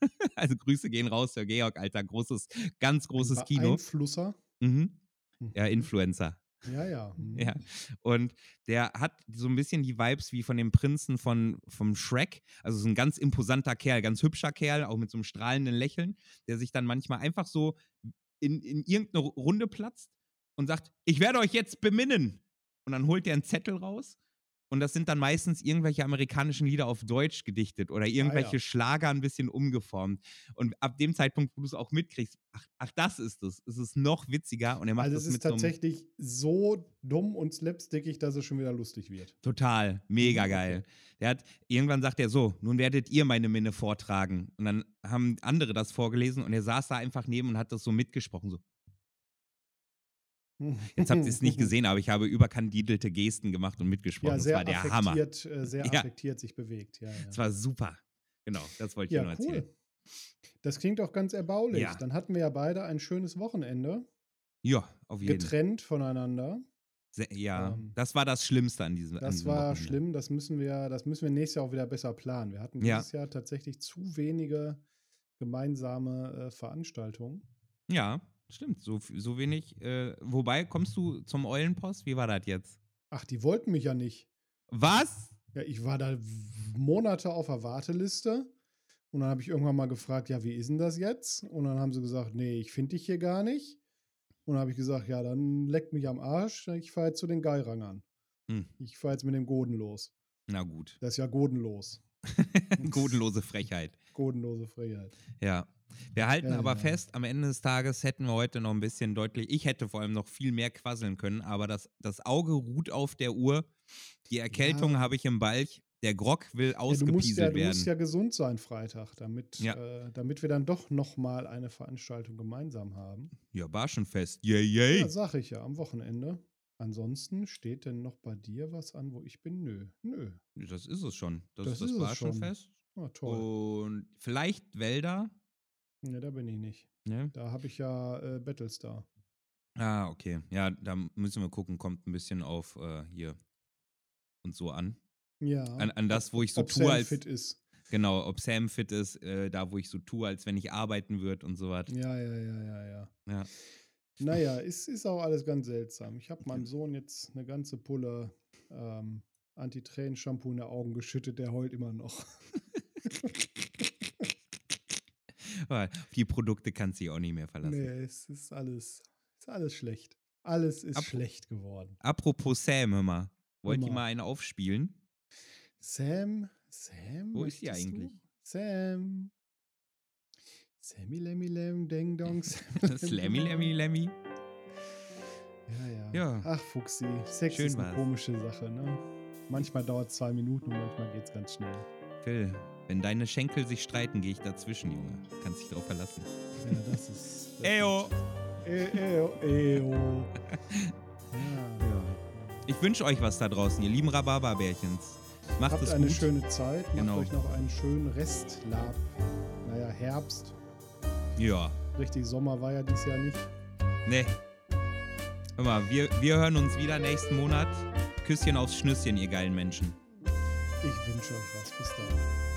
*laughs* also Grüße gehen raus, Sir Georg, Alter, großes, ganz großes Ein Kino. Beeinflusser. Mhm. Mhm. Ja, Influencer. Ja, ja. *laughs* mhm. Ja. Und der hat so ein bisschen die Vibes wie von dem Prinzen von, vom Shrek. Also so ein ganz imposanter Kerl, ganz hübscher Kerl, auch mit so einem strahlenden Lächeln, der sich dann manchmal einfach so in, in irgendeine Runde platzt und sagt, ich werde euch jetzt beminnen. Und dann holt er einen Zettel raus. Und das sind dann meistens irgendwelche amerikanischen Lieder auf Deutsch gedichtet oder irgendwelche Schlager ein bisschen umgeformt. Und ab dem Zeitpunkt, wo du es auch mitkriegst, ach, ach, das ist es. Es ist noch witziger und er macht Also das es ist mit so einem tatsächlich so dumm und slapstickig, dass es schon wieder lustig wird. Total, mega Mhm, geil. Der hat, irgendwann sagt er so, nun werdet ihr meine Minne vortragen. Und dann haben andere das vorgelesen und er saß da einfach neben und hat das so mitgesprochen. So. Jetzt habt ihr es nicht *laughs* gesehen, aber ich habe überkandidelte Gesten gemacht und mitgesprochen. Ja, das sehr war der Hammer. affektiert, äh, *laughs* sehr Ja. affektiert sich bewegt. Ja, ja. Das war super. Genau, das wollte ich ja dir nur cool. erzählen. Das klingt auch ganz erbaulich. Ja. Dann hatten wir ja beide ein schönes Wochenende, Ja, auf jeden Fall. getrennt voneinander. Ja, Ähm, das war das Schlimmste an diesem an Das diesem war Wochenende. schlimm, das müssen wir, das müssen wir nächstes Jahr auch wieder besser planen. Wir hatten Ja. dieses Jahr tatsächlich zu wenige gemeinsame äh, Veranstaltungen. Ja, stimmt. So, so wenig. Äh, wobei, kommst du zum Eulenpost? Wie war das jetzt? Ach, die wollten mich ja nicht. Was? Ja, ich war da Monate auf der Warteliste und dann habe ich irgendwann mal gefragt, ja, wie ist denn das jetzt? Und dann haben sie gesagt, nee, ich finde dich hier gar nicht. Und dann habe ich gesagt, ja, dann leckt mich am Arsch, ich fahre jetzt zu den Geirangern. Hm. Ich fahre jetzt mit dem Goden los. Na gut. Das ist ja godenlos. *laughs* Godenlose Frechheit. Godenlose Freiheit. Ja. Wir halten Ja, aber ja. fest, am Ende des Tages hätten wir heute noch ein bisschen deutlich, ich hätte vor allem noch viel mehr quasseln können, aber das, das Auge ruht auf der Uhr. Die Erkältung Ja. habe ich im Balch. Der Grog will ausgepieselt du musst werden. ja gesund sein Freitag, damit, äh, damit wir dann doch nochmal eine Veranstaltung gemeinsam haben. Ja, war schon fest. Yay, yay. Ja, sag ich ja, am Wochenende. Ansonsten steht denn noch bei dir was an, wo ich bin? Nö, nö. Das ist es schon. Das, Das das, war schon schon. fest. Ah, toll. Und vielleicht Wälder. Ne, da bin ich nicht. Ne? Da habe ich ja äh, Battlestar. Ah, okay. Ja, da müssen wir gucken, kommt ein bisschen auf äh, hier und so an. Ja. An, an das, wo ich so ob tue, Sam als. fit ist. Genau, ob Sam fit ist, äh, da wo ich so tue, als wenn ich arbeiten würde und so was. Ja, ja, ja, ja, ja. Ja. Naja, *laughs* ist, ist auch alles ganz seltsam. Ich habe meinem Sohn jetzt eine ganze Pulle ähm, Anti-Tränen-Shampoo in die Augen geschüttet, der heult immer noch. *laughs* Auf die Produkte kannst du dich auch nicht mehr verlassen. nee, es ist alles, ist alles schlecht. Alles ist Ab- schlecht geworden. Apropos Sam, hör mal. Wollt ihr mal. mal eine aufspielen? Sam, Sam? Wo ist die möchtest du? eigentlich? Sam. Sammy Lemmy Lem, Ding Dong. *laughs* Slammy, Lemmy, Lemmy. Ja, ja. Ja. Ach, Fuchsi. Sex Schön ist eine war's. komische Sache, ne? Manchmal dauert es zwei Minuten und manchmal geht's ganz schnell. Phil, wenn deine Schenkel sich streiten, gehe ich dazwischen, Junge. Kannst dich drauf verlassen. Ja, das ist. das *laughs* Eyo. E- Eo, Eo. Ja. *laughs* Ja. Ich wünsche euch was da draußen, ihr lieben Rhabarberbärchens. Macht Habt es eine gut. schöne Zeit. Macht Genau. euch noch einen schönen Restlab. Naja, Herbst. Ja, Richtig Sommer war ja dieses Jahr nicht. ne. Hör mal, wir, wir hören uns wieder nächsten Monat. Küsschen aufs Schnüsschen, ihr geilen Menschen. Ich wünsche euch was. Bis dann.